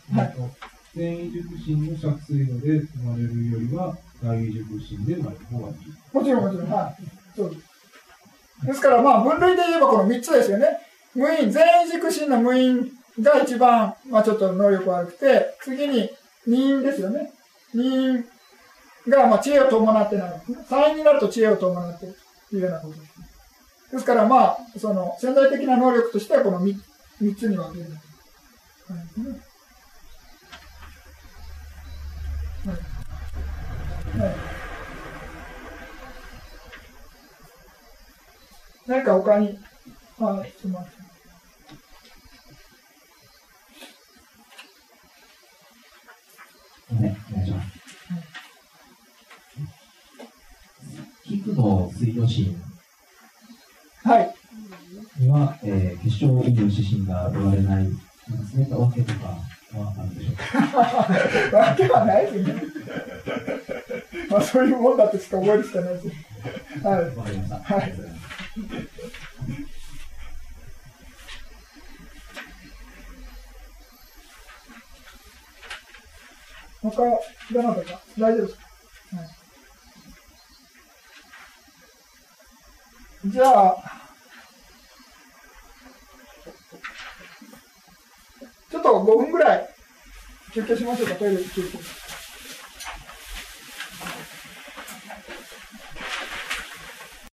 全員軸心の着水路で生まれるよりは、大軸心で生まれる方がいい。もちろんもちろん、はい。そうです。ですから、まあ、分類で言えばこの3つですよね。無因、全員軸心の無因が一番、まあちょっと能力悪くて、次に二因ですよね。二因が、まあ知恵を伴ってないですね。三因になると知恵を伴っているというようなことです。ですからまあ、その潜在的な能力としてはこの三つに分ける。はいはいはい、何か他に、あ、すみません。ね、お願いします。菊の水魚心はい。には、えー、結晶飲料指針が言われない、そういったわけとかはあるでしょうか？わけはないですね。まあ、そういうもんだってしか覚えるしかないです。はい。わかりました。はい。他、どなたか？大丈夫ですか、はい、じゃあ、ちょっと5分ぐらい休憩しましょうか、トイレ休憩。